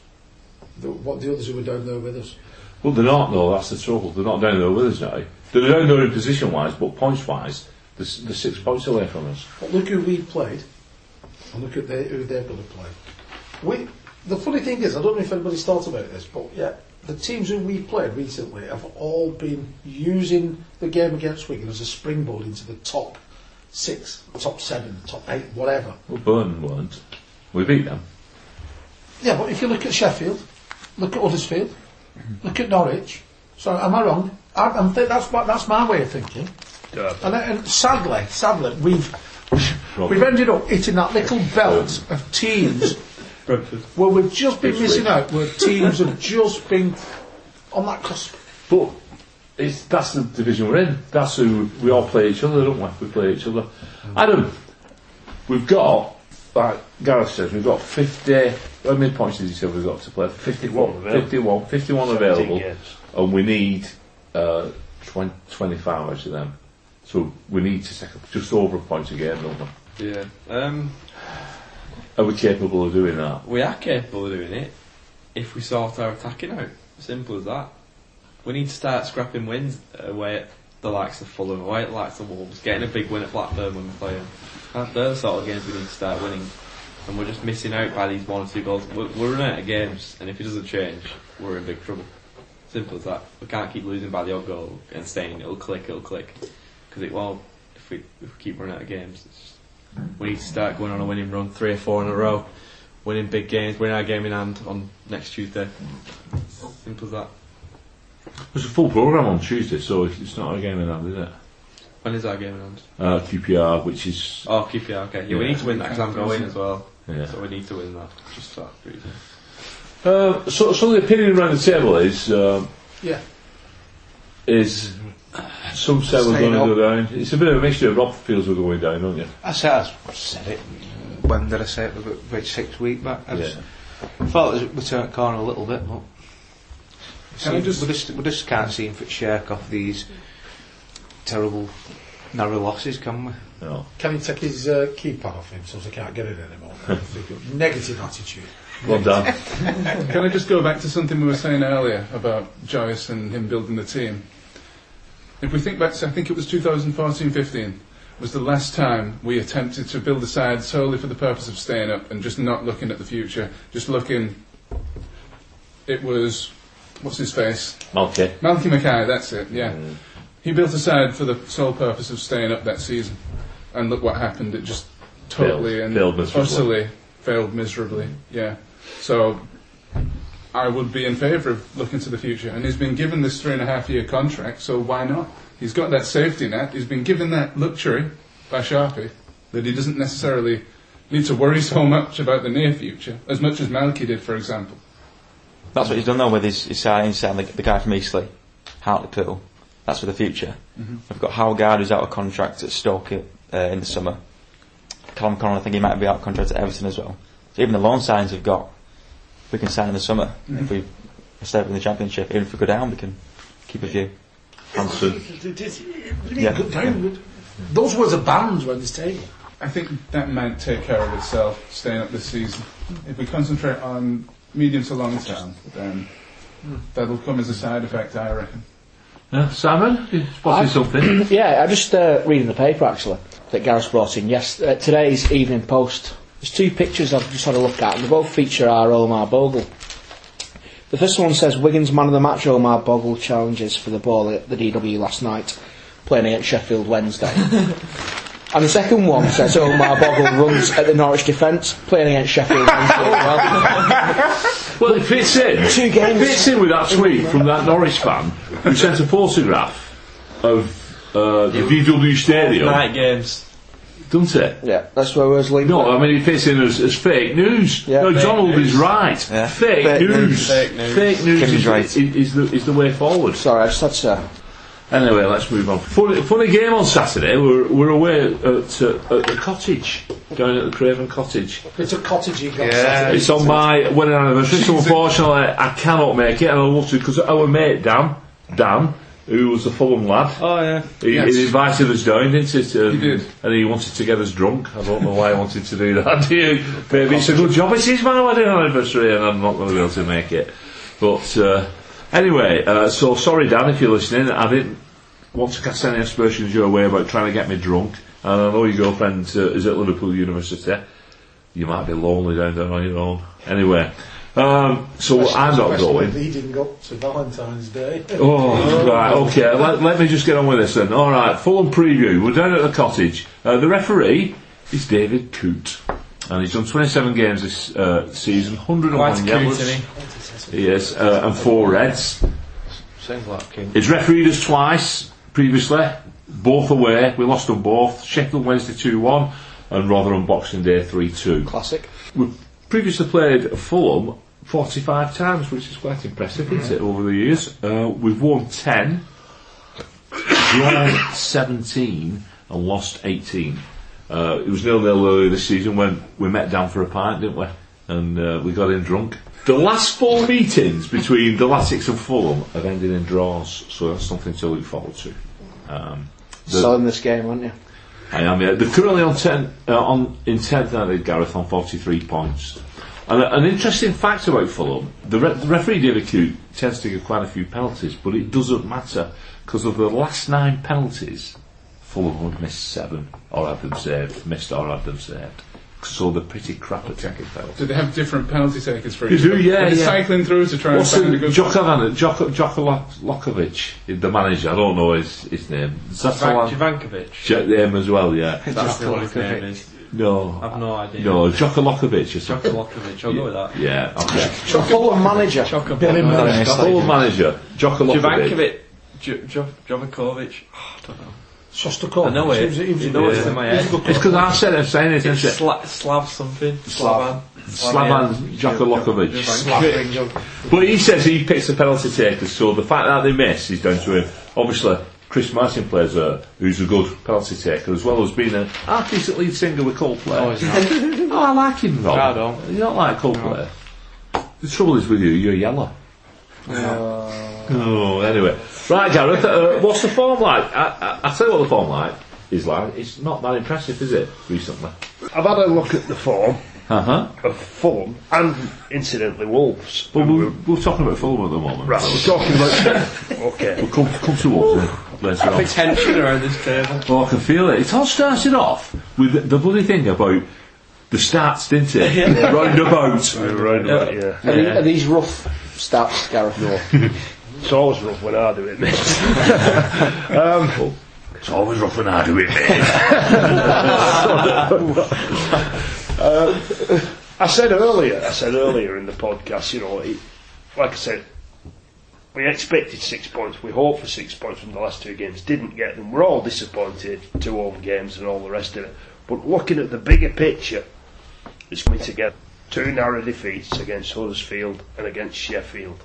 The, what the others who were down there with us? Well, they're not, though, that's the trouble. They're not down there with us now. They're down there in position wise, but points wise, they're, they're six points away from us. But look who we've played, and look at they, who they're going to play. We, the funny thing is, I don't know if anybody's thought about this, but yeah, the teams who we played recently have all been using the game against Wigan as a springboard into the top six, top seven, top eight, whatever. Well, Burn weren't. We beat them. Yeah, but if you look at Sheffield, look at Huddersfield, look at Norwich. So am I wrong? I, I'm th- that's my, that's my way of thinking. Derby. And, and sadly, sadly, we've we've ended up hitting that little belt of teams where we've just been missing out. Where teams have just been on that cusp. But it's, that's the division we're in. That's who we all play each other, don't we? We play each other. Adam, we've got, like Gareth says, we've got 50. How many points did you say we've got to play? 51. available. 51, 51 available. games. And we need uh, 20, 25 out of them. So we need to take up just over a point a game, don't we? Yeah. Um, Are we capable of doing that? we are capable of doing it if we sort our attacking out. Simple as that. We need to start scrapping wins away at the likes of Fulham, away the likes of Wolves, getting a big win at Blackburn when we play them. That- They're sort of games we need to start winning. And we're just missing out by these one or two goals. We're, we're running out of games, and if it doesn't change, we're in big trouble. Simple as that. We can't keep losing by the odd goal and saying it'll click, it'll click. Because it won't if we, if we keep running out of games. Just, we need to start going on a winning run, three or four in a row, winning big games, winning our game in hand on next Tuesday. Simple as that. There's a full programme on Tuesday, so it's not a game in hand, is it? When is our game in hand? Uh, QPR, which is. Oh, QPR, okay. Yeah, we need to win that because I'm going as well. Yeah. So we need to win that, just for that reason. Uh, so, so the opinion around the table is um, Yeah. is some say we're Staying going to go down. It's a bit of a mixture. Of Rob feels we're going down, don't you? I said, I said it. When did I say it? About about six weeks back. I just Yeah. thought it was- we turned corner a little bit, but Can I see, just- we just we just can't seem to shake off these terrible narrow losses, can we? No. Can he take his uh, keypad off him so he can't get it anymore? Negative attitude. Well done. Can I just go back to something we were saying earlier about Joyce and him building the team? If we think back to, I think it was 2014-15, was the last time we attempted to build a side solely for the purpose of staying up and just not looking at the future, just looking. It was, what's his face? Malky. Malky Mackay, that's it, yeah. Mm. He built a side for the sole purpose of staying up that season. And look what happened, it just totally Failed. and Failed utterly failed miserably, yeah. So I would be in favour of looking to the future. And he's been given this three and a half year contract, so why not? He's got that safety net, he's been given that luxury by Sharpie that he doesn't necessarily need to worry so much about the near future, as much as Malky did, for example. That's what he's done though with his, his signing, signing the, the guy from Eastleigh, Hartlepool. That's for the future. We've got Howard Guard who's out of contract at Stoke uh, in the summer. Callum Connolly, I think he might be out of contract at Everton as well. So even the loan signings we've got, we can sign in the summer. If we stay up in the Championship, even if we go down, we can keep a few. Hanson. Yeah. Those words are banned around this table. I think that might take care of itself, staying up this season. If we concentrate on medium to long term, then that'll come as a side effect, I reckon. Yeah, Simon, you spotted I- something. Yeah, I'm just uh, reading the paper actually that Gareth brought in. Yes, uh, today's Evening Post. There's two pictures I've just had a look at, and they both feature our Omar Bogle. The first one says Wigan's man of the match Omar Bogle challenges for the ball at the DW last night, playing against Sheffield Wednesday. and the second one says Omar Bogle runs at the Norwich defence, playing against Sheffield Wednesday well. Well, it fits in. Two games. It games. fits in with that tweet from that Norwich fan who sent a photograph of uh, the DW Stadium, Night games. doesn't it? Yeah, that's where I was leaving. No, I mean it fits in as, as fake news. Yeah. no, Fake Donald news. is right. Yeah. Fake, Fake news. news. Fake news. Fake news Kim's is, right. is, is the, is the way forward. Sorry, I just had to. Anyway, let's move on. Funny, funny game on Saturday. We're, we're away at, uh, at the cottage, going at the Craven Cottage. It's a cottagey got Yeah. It's on my wedding anniversary, so unfortunately I cannot make it, and I love to because our mate Dan, Dan, who was the Fulham lad, Oh yeah. he, Yes. he invited us down, didn't he? To, He did. And he wanted to get us drunk. I don't know why he wanted to do that. Do you? Maybe it's a good job. It is my wedding anniversary, and I'm not going to be able to make it. But uh, anyway, uh, so sorry, Dan, if you're listening. I didn't want to cast any aspersions your way about trying to get me drunk. And I know your girlfriend uh, is at Liverpool University. You might be lonely down there on your own. Anyway, um, so I'm not Especially going. Leading up to Valentine's Day. Oh, right, okay. Let, let me just get on with this then. All right, Fulham preview. We're down at the cottage. Uh, the referee is David Coote. And he's done 27 games this uh, season, 101 Quite yellows. isn't he? He is, uh, and four reds. Sounds like King. He's refereed us twice previously, both away. We lost them both. Sheffield Wednesday 2 1 and Rotherham Boxing Day 3 2. Classic. We've previously played Fulham 45 times, which is quite impressive, isn't it, over the years? Uh, we've won 10, drawn 17, and lost 18. Uh, it was nil nil earlier this season when we met down for a pint, didn't we? And uh, we got in drunk. The last four meetings between the Latics and Fulham have ended in draws, so that's something to look forward to. Um, the- Still in this game, aren't you? I am, yeah. They're currently on, ten, uh, on in 10th, aren't Gareth, on 43 points. And a, an interesting fact about Fulham, the, re- the referee David Coote tends to give quite a few penalties, but it doesn't matter, because of the last nine penalties, Fulham have missed seven, or had them saved, missed or had them saved. So they're pretty crap at taking penalties. Do they have different penalty takers for They each do, other? yeah, they yeah. cycling through to try and find a good Djokovic, Djoko, Djoko Lokovic, the manager, I don't know his, his name. Zatalan, Jivankovic. J- him as well, yeah. That's what his name is. No, I've no idea. no, Djokolokovic or something. Djokovic. I'll go with that. Yeah, okay. Fulham manager. Billy Murray. Fulham manager, Djokolokovic. Jovankovic. J- J- Jovakovic. Oh, I don't know. Shostakovich. I know it. He was- he was a You know it's in my a head. It's because I said I'm saying it, It's isn't it? Sla- Slav something. Slavan. Slavan Djokolokovic. Jovankovic. Slav- But he says he picks the penalty takers, so the fact that they miss is down to him. Obviously, Chris Martin plays a, who's a good penalty taker, as well as being a half decent lead singer with Coldplay. Oh, he's not. Oh, I like him, Rob. I don't. You don't like Coldplay. The trouble is with you, you're yellow. Uh, oh, anyway. Right, Gareth, uh, what's the form like? I, I, I tell you what the form like is like. It's not that impressive, is it, recently? I've had a look at the form Uh huh. of Fulham and incidentally Wolves. But we're, we're talking about Fulham at the moment. Right, we're talking about. okay. We'll come, come to us then, later on. Tension around this table. Oh, I can feel it. It all started off with the, the bloody thing about the stats, didn't it? Roundabout. Right, right, yeah. Are, these rough stats, Gareth? It's always rough when I do it, mate. Um, it's always rough when I do it, mate. Um, I said earlier, I said earlier in the podcast, you know, it, like I said, we expected six points. We hoped for six points from the last two games. Didn't get them. We're all disappointed. Two home games and all the rest of it. But looking at the bigger picture, it's coming together. Two narrow defeats against Huddersfield and against Sheffield.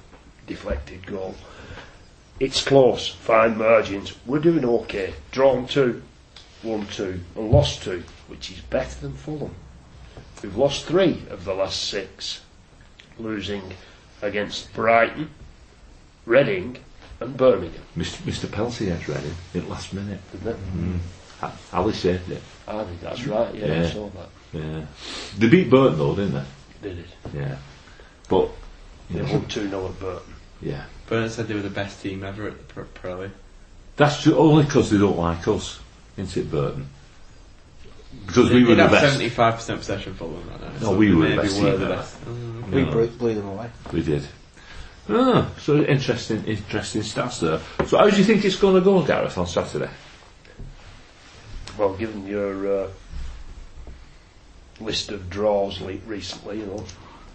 Deflected goal. It's close. Fine margins. We're doing okay. Drawn two, won two, and lost two, which is better than Fulham. We've lost three of the last six, losing against Brighton, Reading, and Birmingham. Mr. Mr. Pelty had read it at last minute. Isn't it? Mm. A- Ali saved it. Ah, I think that's right. Yeah, Yeah. I saw that. Yeah. They beat Burton though, didn't they? Did it? Yeah. But, They won two 0 at Burton. Yeah. Bernard said they were the best team ever at the Pro- Pro League. That's ju- only because they don't like us, isn't it, Burton? Because we They'd were the have best. seventy-five percent possession for them right now. No, so we were the maybe best were the best. Mm. We No. blew, blew them away. We did. Ah, so interesting, interesting stats there. So how do you think it's going to go, Gareth, on Saturday? Well, given your uh, list of draws le- recently, you know,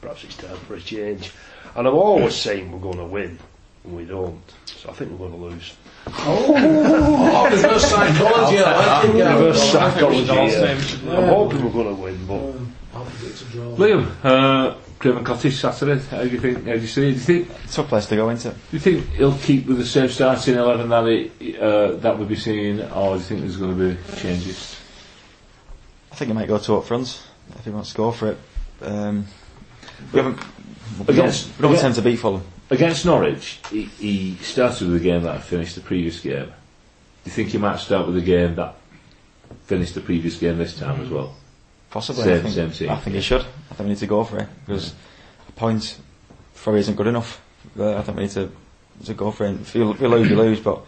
perhaps it's time for a change. And I'm always saying we're going to win, and we don't. So I think we're going to lose. Oh, reverse psychology. I like it. Reverse psychology. yeah. say we should win. I'm hoping we're going to win, but Um, I'll predict a draw. Liam, uh, Craven Cottage Saturday. How do you think? How do you see? Do you think? Tough place to go into. Do you think he'll keep with the same starting eleven that he, uh, that we'll be seeing, or do you think there's going to be changes? I think he might go two up front if he wants to go for it. Um, we haven't. We don't, Against- we don't against- tend to beat Fulham. Against Norwich, he, he started with the game that finished the previous game. Do you think he might start with the game that finished the previous game this time as well? Possibly. Same- I think, same team. I think he should. I think we need to go for it because a point for isn't good enough. But I think we need to to go for it. If you, if you lose, you lose. But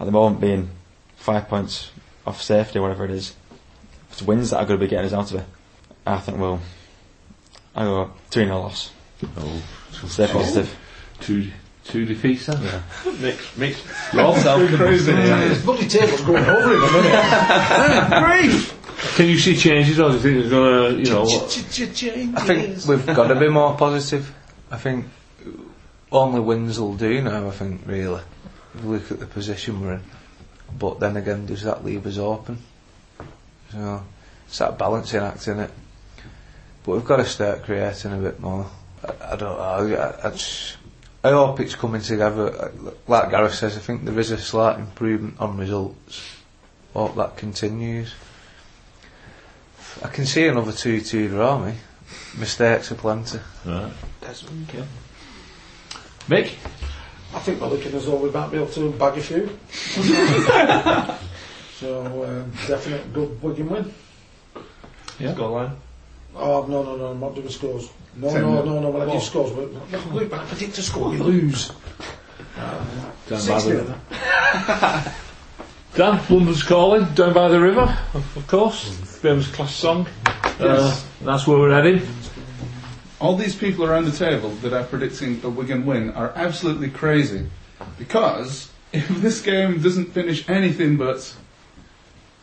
at the moment, being five points off safety, whatever it is, it's wins that are going to be getting us out of it. I think we'll. I go two 0 loss. Oh, Stay positive. two two defeats then. Yeah. Mix, mix. Yourself cruising This bloody table's going over in a minute. Can you see changes, or do you think there's going to, you know? what- I think we've got to be more positive. I think only wins will do now, I think, really. If you look at the position we're in. But then again, does that leave us open? So, it's that balancing act in it. But we've got to start creating a bit more. I, I don't know. I, I, just- I hope it's coming together. Like Gareth says, I think there is a slight improvement on results. Hope that continues. I can see another 2 2 draw, me. Mistakes are plenty. Right. Okay. Mick? I think we're looking as though we might be able to bag a few. so, um, definite good Wigan win. Yeah. Scoreline. Oh, no, no, no, I'm not doing scores. No, Ten no, no, no, when I do scores, but look, look, when I predict a score, you lose. Down by the, Dan, London's Calling, down by the river, of, of course. Famous Clash song. Uh, that's where we're heading. All these people around the table that are predicting a Wigan win are absolutely crazy. Because if this game doesn't finish anything but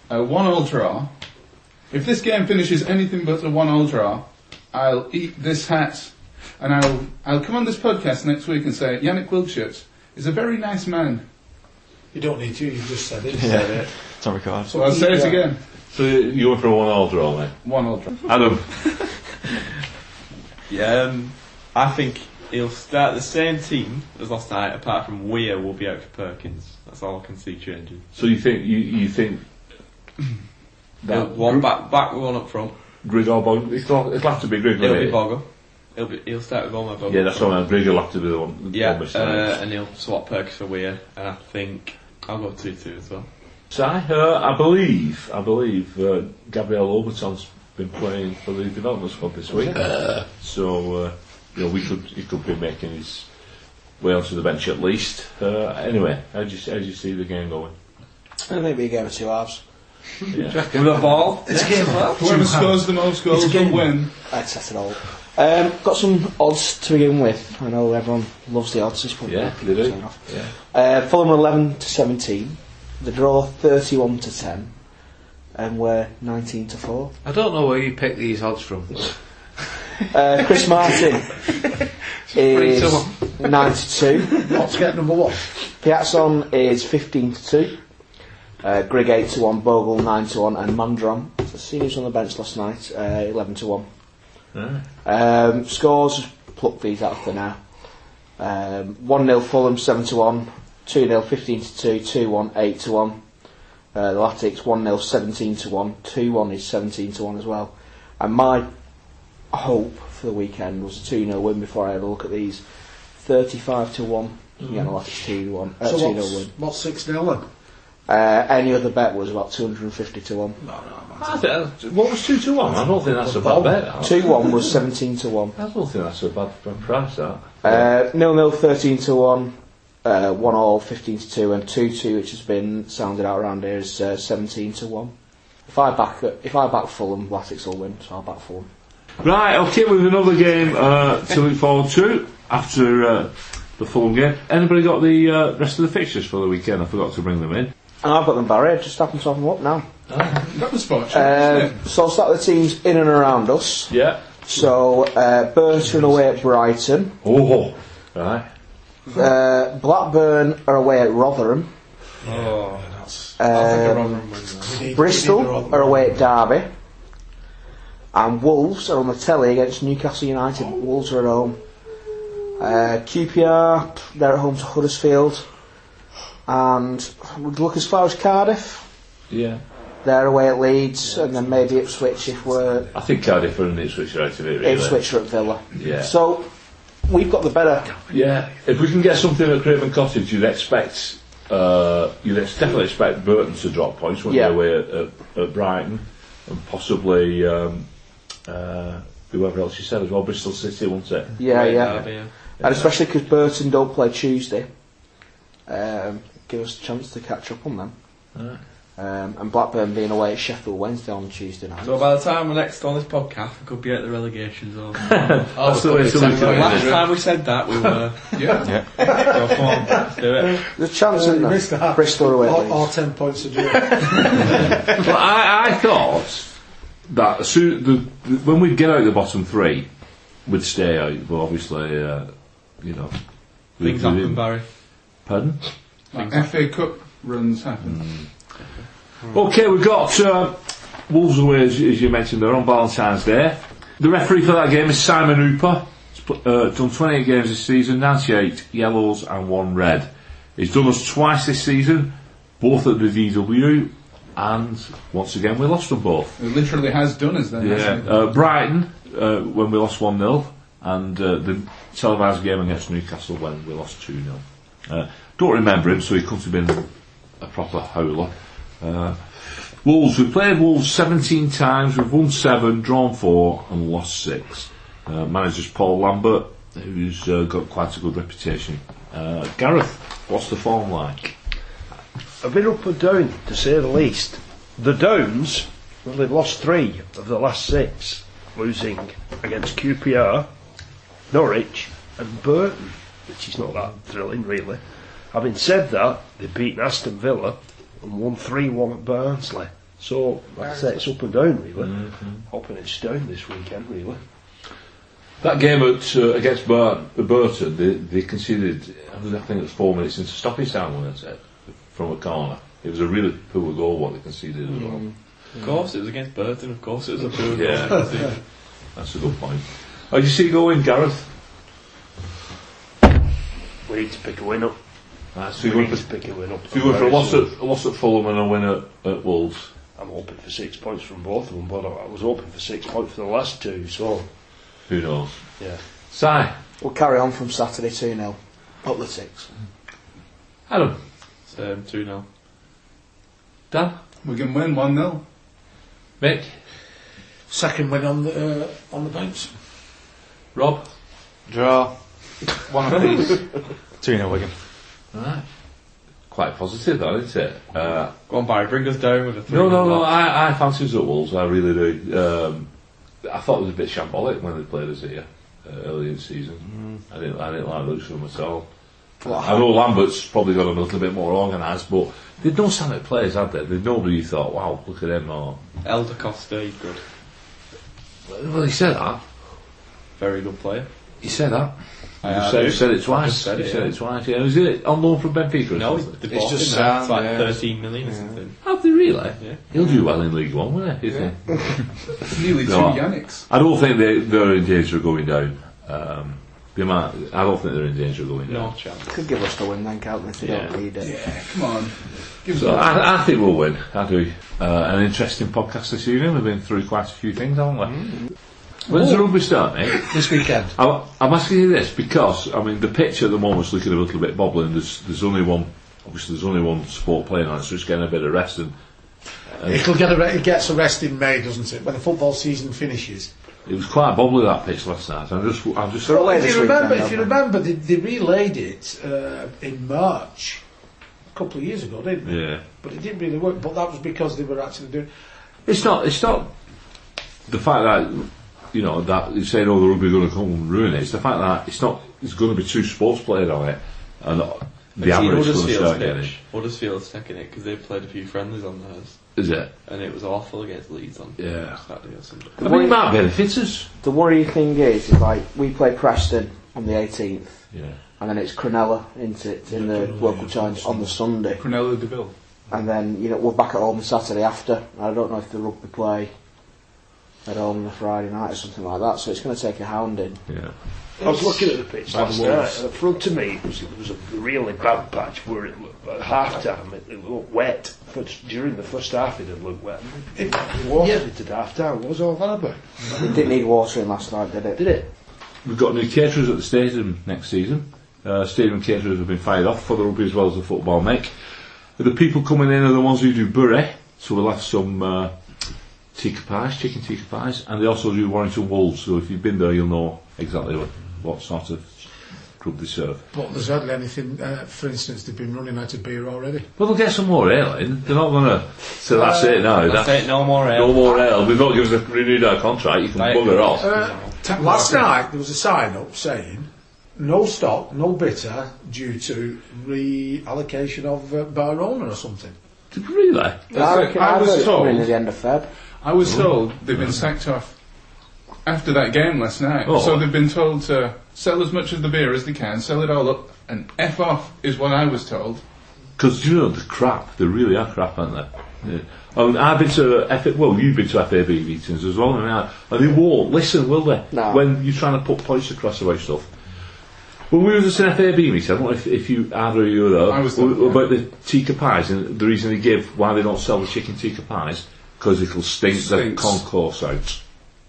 a one all draw, if this game finishes anything but a one all draw, I'll eat this hat and I'll, I'll come on this podcast next week and say, Yanic Wildschut is a very nice man. You don't need to, you just said it. Yeah. It's on record. So I'll say it again. So you went for a one all draw, mate. One all draw. Adam, Yeah, um, I think he'll start the same team as last night, apart from Weir will be out for Perkins. That's all I can see changing. so you think you, you think He'll- one back, back with one up front. Grigg or Bog? It'll, it'll have to be Grigg. He'll won't be it? Bogo. He'll be, he'll start with Omar Bogo. Yeah, that's what I mean. Grigg will have to be the one. Yeah, one beside us. uh, and he'll swap Perkins for Weir, and I think I'll go two two as well. Si, uh, I believe, I believe uh, Gabriel Obertan's been playing for the development squad this week. so, uh, you know, we could, he could be making his way onto the bench at least. Uh, anyway, how do you, how do you see the game going? I think it'll be a game of two halves. Yeah. With a ball. It's a game of Whoever scores the most goals will win. I'd set it all. Um, got some odds to begin with. I know everyone loves the odds. It's probably Yeah, they do. Yeah. Uh, Fulham are 11 to 17. The draw 31 to 10. And we're 19 to 4. I don't know where you pick these odds from. Uh, Chris Martin is tough. 9 to 2. Let's get number one. Piazon is 15 to 2. Uh, Grigg 8 to 1. Bogle 9 to 1. And Mandron, so seen who's on the bench last night, uh, 11 to 1. Right. Um, scores, pluck these out for now. Um, 1 0 Fulham, 7 to 1. 2 0 15 to 2. 2 1 8 to 1. Uh, the Latics 1 0 17 to 1. 2 1 is 17 to 1 as well. And my hope for the weekend was a 2 0 win before I had a look at these. 35 to 1. You get a Latics 2 1. Uh, So 2 0 what's, win. what's 6 0 then? Uh, any other bet was about 250 to 1. No, no, man. I think- what was 2 to 1? I don't think that's a bad bet. 2 1 was 17 to 1. I don't think that's a bad, bad price, that. Uh, nil nil 13 to 1, uh, 1 all 15 to 2, and 2 2, which has been sounded out around here, is uh, 17 to 1. If I back if I back Fulham, Latics will win, so I'll back Fulham. Right, I'll okay, with another game uh, to look forward to after uh, the Fulham game. Anybody got the uh, rest of the fixtures for the weekend? I forgot to bring them in. And I've got them I just happen to have them up now. That was fortunate. Uh, so I'll start with the teams in and around us. Yeah. So uh, Burton away at Brighton. Oh, right. Uh, Blackburn are away at Rotherham. Oh, That's, I think a Um, Rotherham win that. we need- we need Bristol are away at Derby. And Wolves are on the telly against Newcastle United. Wolves are at home. Uh, QPR, they're at home to Huddersfield. And we'd look as far as Cardiff. Yeah. They're away at Leeds, and then maybe Ipswich if we're I think Cardiff and Ipswich are out of it, really. Ipswich are at Villa. Yeah. So we've got the better. Yeah. If we can get something at Craven Cottage, you'd expect, uh, you'd definitely expect Burton to drop points when Yeah. they're away at, at, at Brighton, and possibly um, uh, whoever else you said as well, Bristol City, won't it? Yeah, great yeah. derby, yeah. And especially because Burton don't play Tuesday. Um, give us a chance to catch up on them. Right. Um, and Blackburn being away at Sheffield Wednesday on Tuesday night. So by the time we're next on this podcast, we could be at the relegation zone. That's the way somebody's the doing last time we said that, we were. Yeah. so come on, let's do it. There's a chance, Uh, isn't you there? missed that. Bristol are away at Or, 10 points to do it. Well, I, I thought that as soon, the, the, when we get out the bottom three, we'd stay out. But obviously, uh, you know, Things happen, Barry. Pardon? Like FA Cup runs happen. Okay, we've got uh, Wolves away, as, as you mentioned, they're on Valentine's Day. The referee for that game is Simon Hooper. He's uh, done 28 games this season, 98 yellows and one red. He's done us twice this season, both at the DW, and once again we lost them both. It literally has done us then. Yeah, uh, Brighton uh, when we lost one 0 and uh, the televised game against Newcastle when we lost two 0 uh, Don't remember him, so he couldn't have been a proper howler. Uh, Wolves, we played Wolves 17 times, we've won seven, drawn four, and lost six. Uh, manager's Paul Lambert, who's uh, got quite a good reputation. Uh, Gareth, what's the form like? A bit up and down, to say the least. The Downs, well, they've lost three of the last six, losing against QPR, Norwich, and Burton, which is not that thrilling, really. Having said that, they've beaten Aston Villa and won 3 1 at Barnsley. So, like I say, it's up and down, really. Hoping it's down this weekend, really. That game at, uh, against Burton, Burton they, they conceded, I think it was four minutes into stoppage time, wasn't it? From a corner. It was a really poor goal what they conceded as well. Of course, it was against Burton. Of course, it was a poor Yeah. goal. That's a good point. How do you see it going, Gareth? We need to pick a win up. Uh, so We you're going need for, to pick a win up. so you're for a loss soon. at, a loss at Fulham and a win at, at Wolves. I'm hoping for six points from both of them, but I I was hoping for six points for the last two, so, Who knows? yeah. Si, We'll carry on from Saturday 2 0. Up the six. Adam, So, 2 0. Dan, We can win 1 0. Mick, Second win on the, uh, on the bounce. Rob. Draw. One apiece. 2 0 Wigan. Right. Quite positive, though, isn't it? Uh, Go on, Barry, bring us down with a 3 no, no, no. I, I fancy us at Wolves. I really do. Um, I thought it was a bit shambolic when they played us here uh, early in the season. I didn't. I didn't like looks for them at all. I know Lambert's probably got them a little bit more organised, but they'd no standard players, had they? They'd nobody who thought, wow, look at him. Or Hélder Costa, good. well, he said that. Very good player. He said that. I He said, you. said it twice. just said he it, said yeah. it twice. Yeah, was it on loan from Benfica? or No, something? they It's just him. It's like yeah. 13 million or Yeah. something. Have they really? Yeah. He'll do well in League One, won't he? isn't he? Nearly two Yannicks. I don't think they, they're in danger of going down. Um, the amount, I don't think they're in danger of going down. No down. chance. Could give us the win then, can't they, if they Yeah. don't need it. Yeah, come on. Give So us a I, I think we'll win. I do. Uh, an interesting podcast this evening. We've been through quite a few things, haven't we? When's the rugby start, mate? This weekend. I, I'm asking you this because I mean the pitch at the moment's looking a little bit bobbling. There's there's only one obviously there's only one sport playing on it, so it's getting a bit of rest. And, and It'll get a re- it gets a rest in May, doesn't it? When the football season finishes. it was quite bobbly that pitch last night. I'm just I'm just They're if you remember, weekend, if you remember, they, they relayed it uh, in March a couple of years ago, didn't they? yeah. But it didn't really work. But that was because they were actually doing. It's not. It's not the fact that you know that you say, "Oh, the rugby going to come and ruin it." It's the fact that it's not. It's going to be two sports played on it, and the Have you average is going to Huddersfield's start getting. pitch? Huddersfield's taking it because they've played a few friendlies on theirs. Is it? and it was awful against Leeds on Yeah. Saturday or Sunday. I mean, it might benefit us. The worrying thing is, is like we play Preston on the 18th, Yeah. and then it's Cronulla into it in the local challenge on the Sunday, Prunella Deville. and then you know we're back at home the Saturday after. I don't know if the rugby play at home on a Friday night or something like that, so it's going to take a hounding. Yeah. I was looking at the pitch last Wolves. night. In front of me, it was, it was a really bad patch where it looked, at half time it, it looked wet. But during the first half, it had looked wet. It, it watered at half time. What was all that about? It didn't need watering last night, did it? Did it? We've got new caterers at the stadium next season. Uh, stadium caterers have been fired off for the rugby as well as the football, Mick. The people coming in are the ones who do Bury, so we'll have some uh, tikka pies, chicken tikka pies, and they also do Warrington Wolves, so if you've been there you'll know exactly what, what sort of grub they serve. But there's hardly anything, uh, for instance, they've been running out of beer already. Well, they'll get some more ale in, they're not going to, so that's it now, That's that's, it, no more ale. no more ale, We've not given us a renewed our contract, you can Right. bugger off. Uh, last night there was a sign up saying no stock, no bitter due to reallocation of uh, owner or something. Did we really? I That's it. reckon I I was was it's coming told- at the end of Feb. I was told they've been sacked off after that game last night. Oh. So they've been told to sell as much of the beer as they can, sell it all up, and F off is what I was told. Because you know the crap, they really are crap, aren't they? Yeah. I mean, I've been to F- well, you've been to FAB meetings as well, and, I, and they won't listen, will they? No. When you're trying to put points across about stuff. When we was at an FAB meeting, I don't know if, if you either of you were there, I was there, w- yeah. about the tikka pies and the reason they give why they don't sell the chicken tikka pies because it'll stink the concourse out.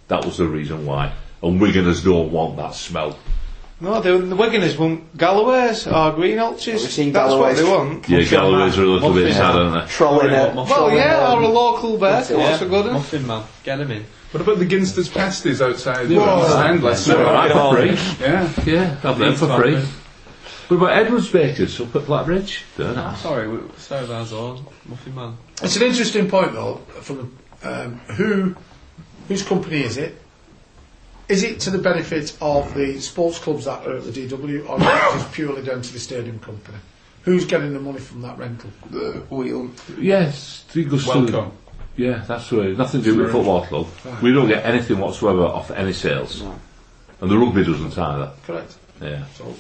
That was the reason why. And Wiganers don't want that smell. No, the, the Wiganers want Galloway's or Green Ulches. That's Galloway's. what they want. Yeah, Muffin Galloway's are a little bit sad, aren't they? Trolling it. Well, yeah, or a local bear. That's What's yeah. a good one? Muffin man, get him in. What about the Ginsters pasties outside the Whoa. stand last All right, for free. Yeah. Yeah, have them for free. What about Edwards Bakers up at Blackbridge? They're nice. Sorry, we started our zone. Muffin man. It's an interesting point though. From um, who, whose company is it? Is it to the benefit of the sports clubs that are at the DW, or is it just purely down to the stadium company? Who's getting the money from that rental? The wheel. Yes, three goes to- Welcome. Yeah, that's right. Nothing to do with the football club. We don't get anything whatsoever off any sales. No. And the rugby doesn't either. Correct. Yeah. So, you know,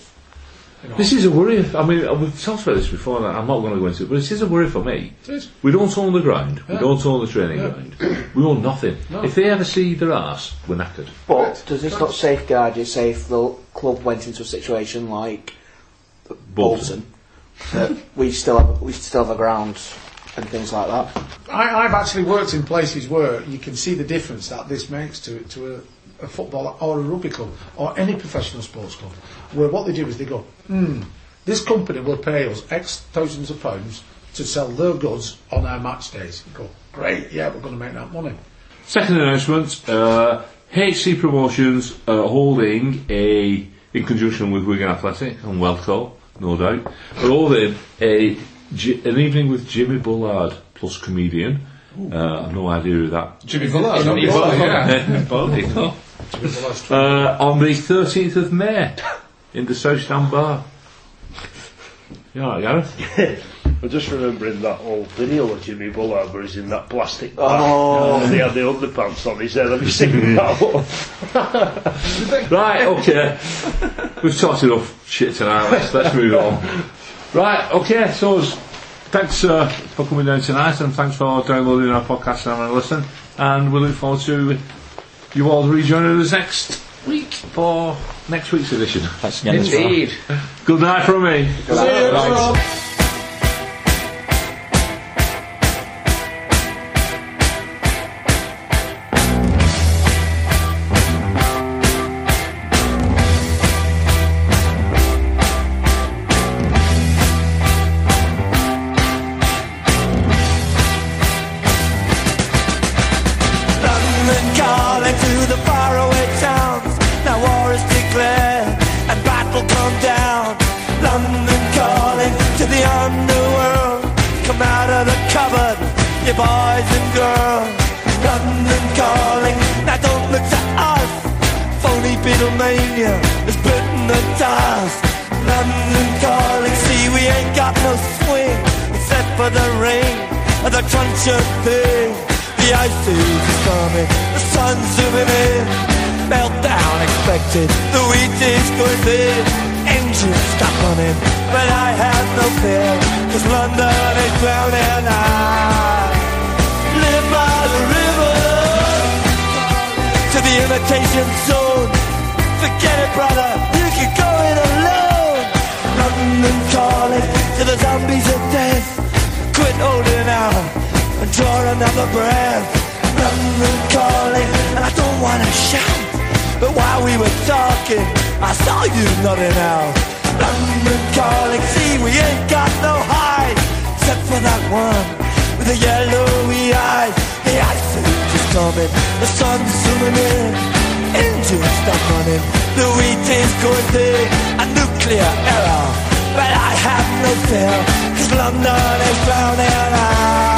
This is a worry. I mean, we've talked about this before, and I'm not going to go into it, but this is a worry for me. it is. We don't own the ground. We don't own the training Yeah. ground. We own nothing. No. If they ever see their arse, we're knackered. But does this not safeguard you, say if the club went into a situation like Bolton. Bolton, that we still have, we still have a ground and things like that? I, I've actually worked in places where you can see the difference that this makes to to a, a football or a rugby club or any professional sports club, where what they do is they go, hmm, this company will pay us X thousands of pounds to sell their goods on our match days. You go, great, yeah, we're going to make that money. Second announcement, uh, HC Promotions uh, holding a, in conjunction with Wigan Athletic and Welco, no doubt, are holding a, an evening with Jimmy Bullard plus comedian. Uh, I've no idea who that Jimmy Bullard. not Jimmy Bullard, Bullard. yeah. Well, you know. uh, on the 13th of May in the South Stand Bar. You all right, Gareth? I'm just remembering that old video of Jimmy Bullard where he's in that plastic bag Oh. and he had the underpants on his head. Have you seen that one? Right, okay. We've talked enough shit tonight. Let's, let's move on. Right, okay. So, thanks uh, for coming down tonight, and thanks for downloading our podcast and having a listen. And we look forward to you all rejoining us next week for next week's edition. Thanks again. as well. Indeed. Good night from me. London walking. I saw you nodding out. London calling. See, we ain't got no hide. Except for that one with the yellowy eyes. The ice is coming, the sun's zooming in. Engines stop running, the wheat is going thick. A nuclear error, but I have no fear. Cause London is drowning out.